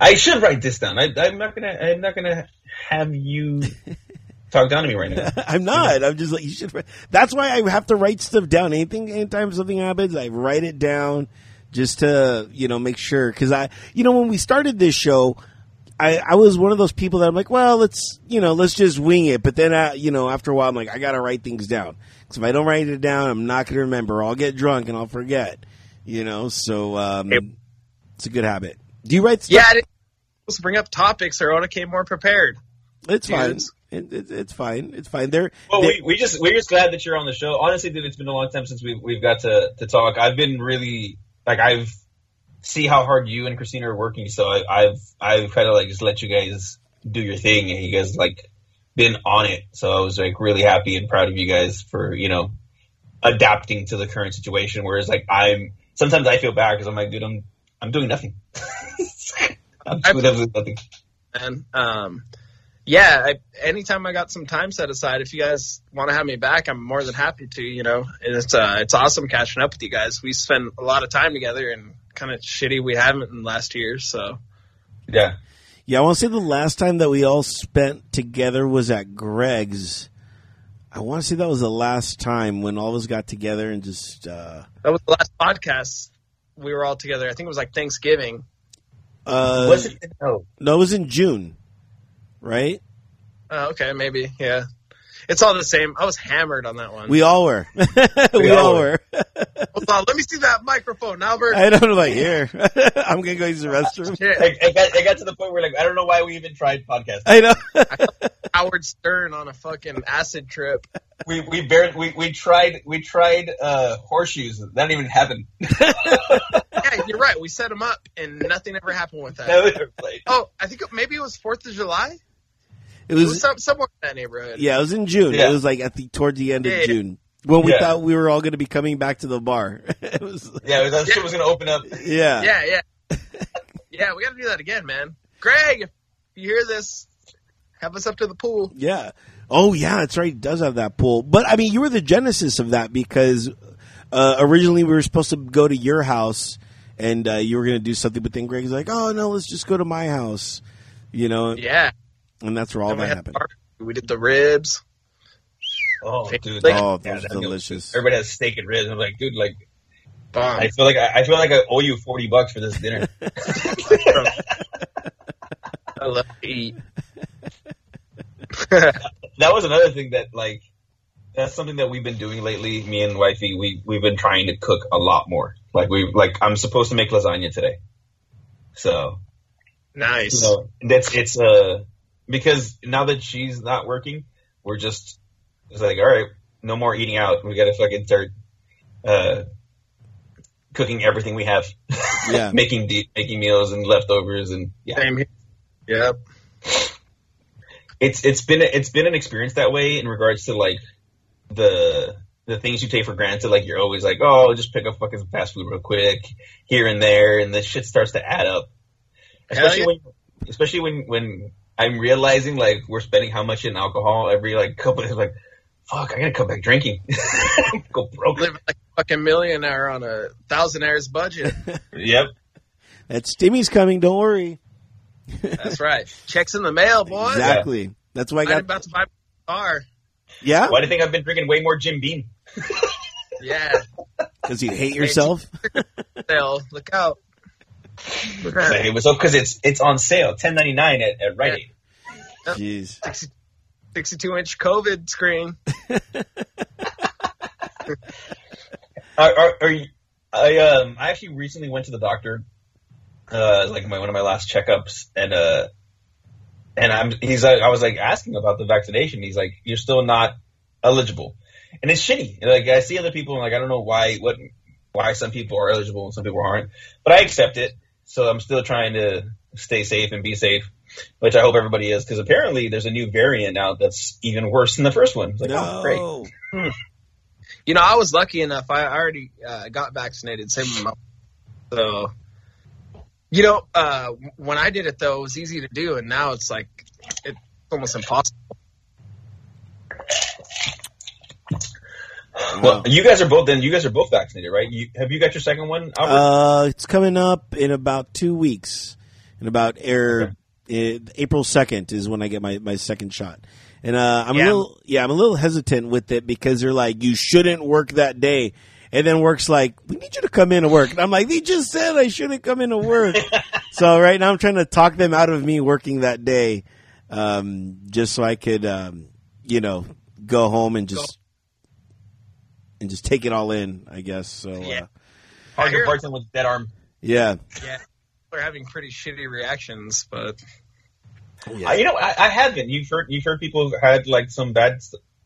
I should write this down. I, am not gonna. I'm not gonna have you talk down to me right now. I'm not. I'm just like you should. Write. That's why I have to write stuff down. Anything, anytime something happens, I write it down just to you know make sure. Because I, you know, when we started this show. I, I was one of those people that I'm like, well, let's, you know, let's just wing it. But then, I, you know, after a while, I'm like, I got to write things down. Because if I don't write it down, I'm not going to remember. I'll get drunk and I'll forget. You know, so um, hey. it's a good habit. Do you write stuff? Yeah, I didn't supposed to bring up topics or I would have came more prepared. It's fine. It, it, it's fine. It's fine. They're, well, they're, we, we just we're just glad that you're on the show. Honestly, dude, it's been a long time since we we've got to to talk. I've been really like I've see how hard you and Christina are working. So I, I've I've kind of like just let you guys do your thing, and you guys like been on it. So I was like really happy and proud of you guys for you know adapting to the current situation. Whereas like I'm sometimes I feel bad because I'm like, dude, I'm I'm doing nothing. I'm doing absolutely nothing. And um, yeah, I, anytime I got some time set aside, if you guys want to have me back, I'm more than happy to. You know, and it's uh, it's awesome catching up with you guys. We spend a lot of time together, and kind of shitty we haven't in last year. So yeah, yeah. I want to say the last time that we all spent together was at Greg's. I want to say that was the last time when all of us got together and just. Uh, that was the last podcast we were all together. I think it was like Thanksgiving. Uh, was it? No. no, it was in June, right? Uh, okay, maybe. Yeah. It's all the same. I was hammered on that one. We all were. we, we, all, were. were. Hold on, let me see that microphone, Albert. I don't know, like here. I'm gonna go use the restroom. I, I, got, I got to the point where like I don't know why we even tried podcasting. I know. Howard Stern on a fucking acid trip. We we barely we, we tried we tried uh, horseshoes. That didn't even happen. yeah, you're right. We set them up and nothing ever happened with that. Never played. Oh, I think maybe it was Fourth of July. It was, it was some, somewhere in that neighborhood. Yeah, it was in June. Yeah. It was like at the towards the end of yeah. June when we yeah. thought we were all going to be coming back to the bar. it was yeah, that shit was going to open up. Yeah, yeah, yeah, yeah. We got to do that again, man. Greg, if you hear this, have us up to the pool. Yeah. Oh yeah, that's right. It does have that pool. But I mean, you were the genesis of that because uh, originally we were supposed to go to your house and uh, you were going to do something, but then Greg's like, "Oh no, let's just go to my house." You know? Yeah. And that's where all that happened. We did the ribs. Oh, dude! Like, oh, those yeah, delicious. Everybody has steak and ribs. I'm like, dude, like, Bomb. I feel like I, I, feel like I owe you forty bucks for this dinner. I love to eat. that was another thing that, like, that's something that we've been doing lately. Me and wifey, we we've been trying to cook a lot more. Like we like I'm supposed to make lasagna today, so Nice. you know that's it's uh because now that she's not working, we're just it's like all right, no more eating out. We got to fucking start uh cooking everything we have. Yeah. making de- making meals and leftovers and yeah. Same here. Yep. it's it's been it's been an experience that way in regards to like the the things you take for granted. Like you're always like, oh, I'll just pick up fucking fast food real quick here and there, and the shit starts to add up. Especially yeah. when especially when when I'm realizing like we're spending how much in alcohol every like couple. It's like, fuck, I gotta come back drinking. Go broke. Living like a fucking millionaire on a thousandaires budget. Yep. That Stimmy's coming. Don't worry. That's right. Checks in the mail, boy. Exactly. That's why I I'm got. about to buy my car. Yeah, Why do you think I've been drinking way more Jim Beam? Yeah. because you hate yourself. Sale. Look out. Look Like, it was up because it's it's on sale, ten ninety nine at, at Rite Aid. Jeez. 62 inch COVID screen. Are, are, are you, I um I actually recently went to the doctor, uh like my one of my last checkups, and uh and I'm he's like I was like asking about the vaccination. He's like you're still not eligible, and it's shitty. And, like I see other people and like I don't know why what why some people are eligible and some people aren't, but I accept it. So I'm still trying to stay safe and be safe, which I hope everybody is because apparently there's a new variant now that's even worse than the first one. It's like oh great. No. You know, I was lucky enough. I already uh, got vaccinated. Same with my. So, you know, uh, when I did it though, it was easy to do, and now it's like it's almost impossible. Well, you guys are both then. You guys are both vaccinated, right? You, have you got your second one? Albert? Uh, it's coming up in about two weeks. In about air, eh, April second is when I get my, my second shot. And uh, I'm a little yeah I'm a little hesitant with it because they're like you shouldn't work that day, and then work's like we need you to come in to work, and I'm like they just said I shouldn't come in to work. so right now I'm trying to talk them out of me working that day, um, just so I could um, you know go home and just and just take it all in. I guess so. Yeah. Uh, Parker hear- Barton with dead arm. yeah. Yeah, we're having pretty shitty reactions, but I, you know, I, I haven't. You've heard you've heard people had like some bad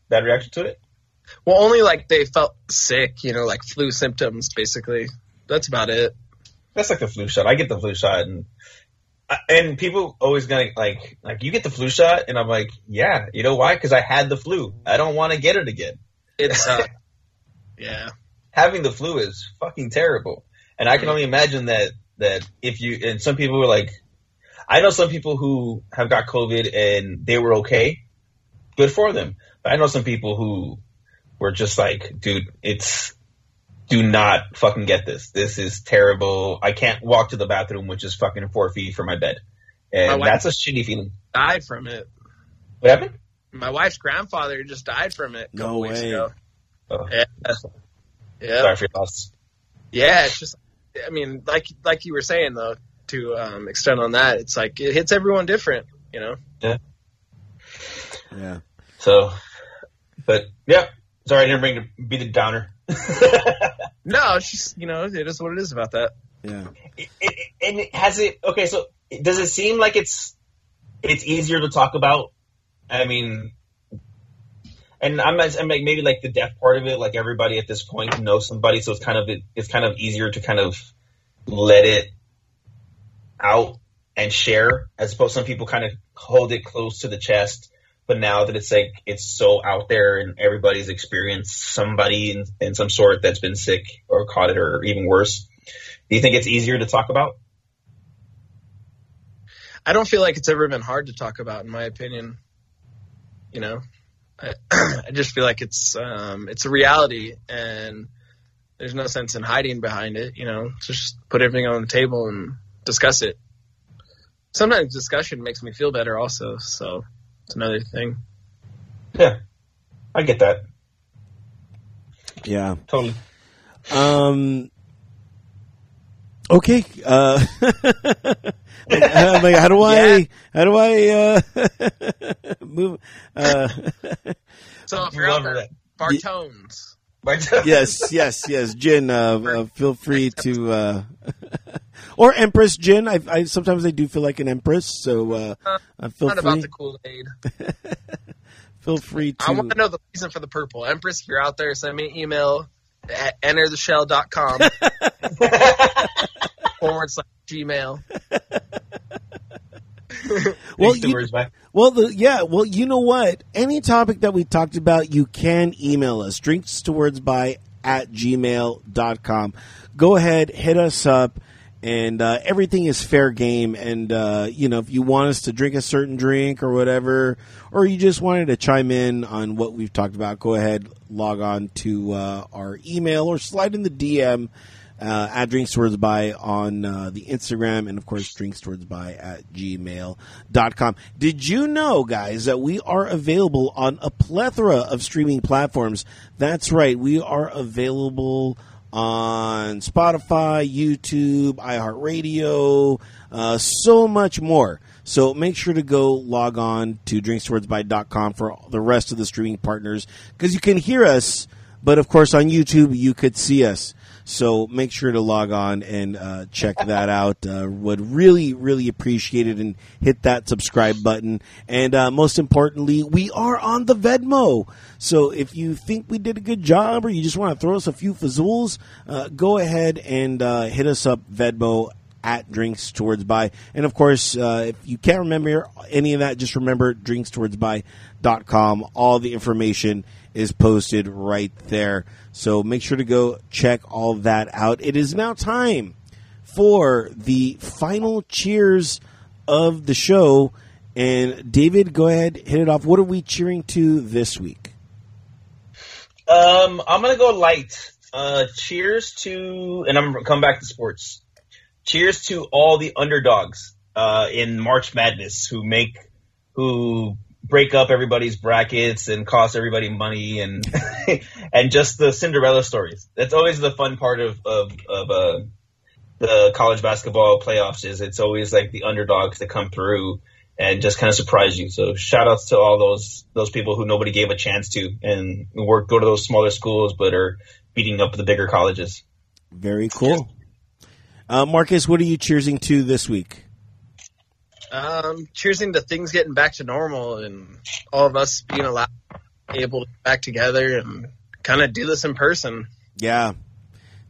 bad reaction to it. well, only like they felt sick. You know, like flu symptoms, basically. That's about it. That's like the flu shot. I get the flu shot, and and people always gonna like like you get the flu shot, and I'm like, yeah, you know why? Because I had the flu. I don't want to get it again. It's uh, yeah. Having the flu is fucking terrible, and I can mm. only imagine that that if you and some people were like, I know some people who have got COVID and they were okay, good for them. But I know some people who were just like, dude, it's do not fucking get this. This is terrible. I can't walk to the bathroom, which is fucking four feet from my bed, and wife- that's a shitty feeling. Died from it. What happened? My wife's grandfather just died from it. A couple No weeks way. ago. Oh, Yeah. Yeah. Sorry for your loss. Yeah, it's just, I mean, like like you were saying though, to um, extend on that, it's like it hits everyone different, you know. Yeah. Yeah. So, but yeah, sorry I didn't bring to be the downer. No, it's just you know, it is what it is about that. Yeah. it, it, and it- has it okay so does it seem like it's it's easier to talk about i mean and i'm, I'm like maybe like the deaf part of it like everybody at this point knows somebody so it's kind of it's kind of easier to kind of let it out and share as opposed to some people kind of hold it close to the chest. But now that it's like it's so out there and everybody's experienced somebody in, in some sort that's been sick or caught it or even worse do you think it's easier to talk about? I don't feel like it's ever been hard to talk about, in my opinion. You know, I, I just feel like it's um, it's a reality, and there's no sense in hiding behind it. You know, just put everything on the table and discuss it. Sometimes discussion makes me feel better, also. So it's another thing. Yeah, I get that Yeah. totally. Um. Okay. Uh, like, I'm like, how do I? How do I uh, move? Uh, So if you're Love out there. Bartones. Bartones. yes, yes, yes. Gin, uh, uh, feel free to, uh, or Empress Gin. I, I sometimes I do feel like an Empress, so uh, uh, feel Not free. about the Kool Aid. feel free I want to. to know the reason for the purple. Empress, if you're out there, send me an email at entertheshell.com forward slash Gmail. Well, you- Well, the, yeah. Well, you know what? Any topic that we talked about, you can email us. Drinks to words by at gmail.com. Go ahead, hit us up, and uh, everything is fair game. And, uh, you know, if you want us to drink a certain drink or whatever, or you just wanted to chime in on what we've talked about, go ahead, log on to uh, our email or slide in the DM uh, at Drinks Towards By on uh, the Instagram, and of course, Drinks Towards By at gmail.com. Did you know, guys, that we are available on a plethora of streaming platforms? That's right, we are available on Spotify, YouTube, iHeartRadio, uh, so much more. So make sure to go log on to drinkstowardsby.com for the rest of the streaming partners because you can hear us, but of course on YouTube you could see us. So make sure to log on and uh, check that out. Uh, would really, really appreciate it and hit that subscribe button. And uh, most importantly, we are on the Venmo. So if you think we did a good job or you just want to throw us a few fazools, uh, go ahead and uh, hit us up Venmo at drinks towards by and of course uh, if you can't remember any of that just remember drinks towards by.com all the information is posted right there. So make sure to go check all that out. It is now time for the final cheers of the show. And david go ahead hit it off. What are we cheering to this week? Um, I'm gonna go light. Uh, cheers to, and I'm gonna come back to sports. Cheers to all the underdogs uh, in March Madness who make, who break up everybody's brackets and cost everybody money and and just the Cinderella stories. That's always the fun part of of, of uh, the college basketball playoffs. Is it's always like the underdogs that come through and just kind of surprise you. So shout outs to all those those people who nobody gave a chance to and work go to those smaller schools but are beating up the bigger colleges. very cool uh, marcus what are you cheersing to this week Um, cheersing to things getting back to normal and all of us being allowed, able to get back together and kind of do this in person. Yeah,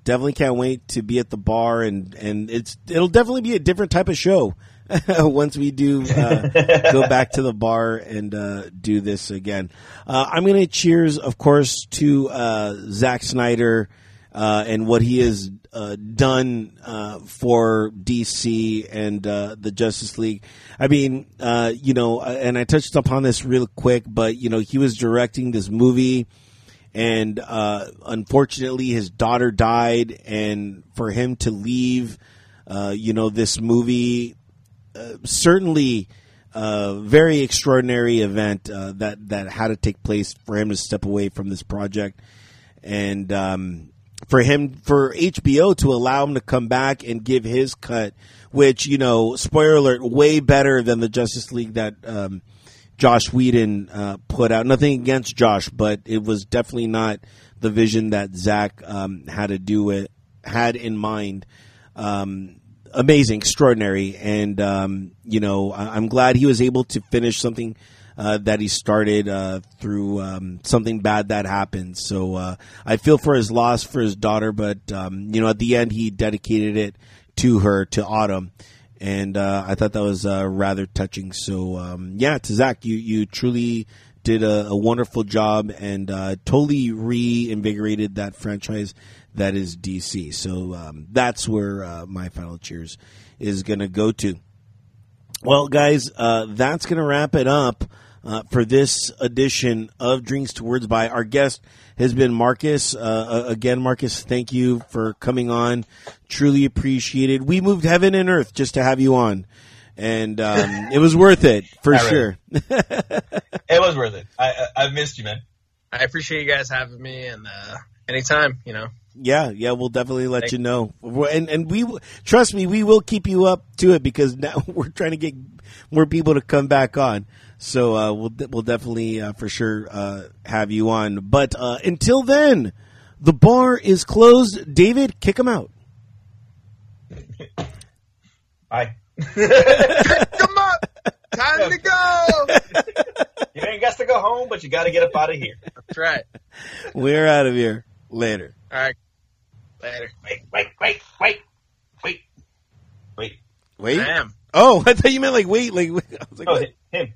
definitely can't wait to be at the bar and and it's it'll definitely be a different type of show once we do uh, go back to the bar and uh, do this again. Uh, I'm going to cheers, of course, to uh, Zack Snyder uh, and what he has uh, done uh, for DC and uh, the Justice League. I mean, uh, you know, and I touched upon this real quick, but you know, he was directing this movie and uh, unfortunately his daughter died and for him to leave uh, you know this movie uh, certainly a very extraordinary event uh, that that had to take place for him to step away from this project and um, for him for HBO to allow him to come back and give his cut which you know spoiler alert way better than the Justice League that um, Josh Whedon uh, put out. Nothing against Josh, but it was definitely not the vision that Zack um, had to do it had in mind. Um, amazing, extraordinary, and um, you know I- I'm glad he was able to finish something. Uh, that he started uh, through um, something bad that happened. So uh, I feel for his loss for his daughter, but um, you know at the end he dedicated it to her, to Autumn, and uh, I thought that was uh, rather touching. So um, yeah, to Zack, you you truly did a, a wonderful job and uh, totally reinvigorated that franchise that is DC. So um, that's where uh, my final cheers is going to go to. Well, guys, uh, that's going to wrap it up uh, for this edition of Drinks to Words by. Our guest has been Marcus. Uh, uh, again, Marcus, thank you for coming on. Truly appreciated. We moved heaven and earth just to have you on. And um, it was worth it for All right. sure. It was worth it. I I, I missed you, man. I appreciate you guys having me, and uh, anytime. You know. Yeah, yeah, we'll definitely let you know, and and we trust me, we will keep you up to it because now we're trying to get more people to come back on. So uh, we'll we'll definitely uh, for sure uh, have you on. But uh, until then, the bar is closed. David, kick him out. Bye. Come on, time to go. You ain't got to go home, but you got to get up out of here. That's right. We're out of here. Later. All right. Later. Wait, wait, wait, wait, wait, wait. Wait. Damn. Oh, I thought you meant like wait, like I was like, Oh, what? Him.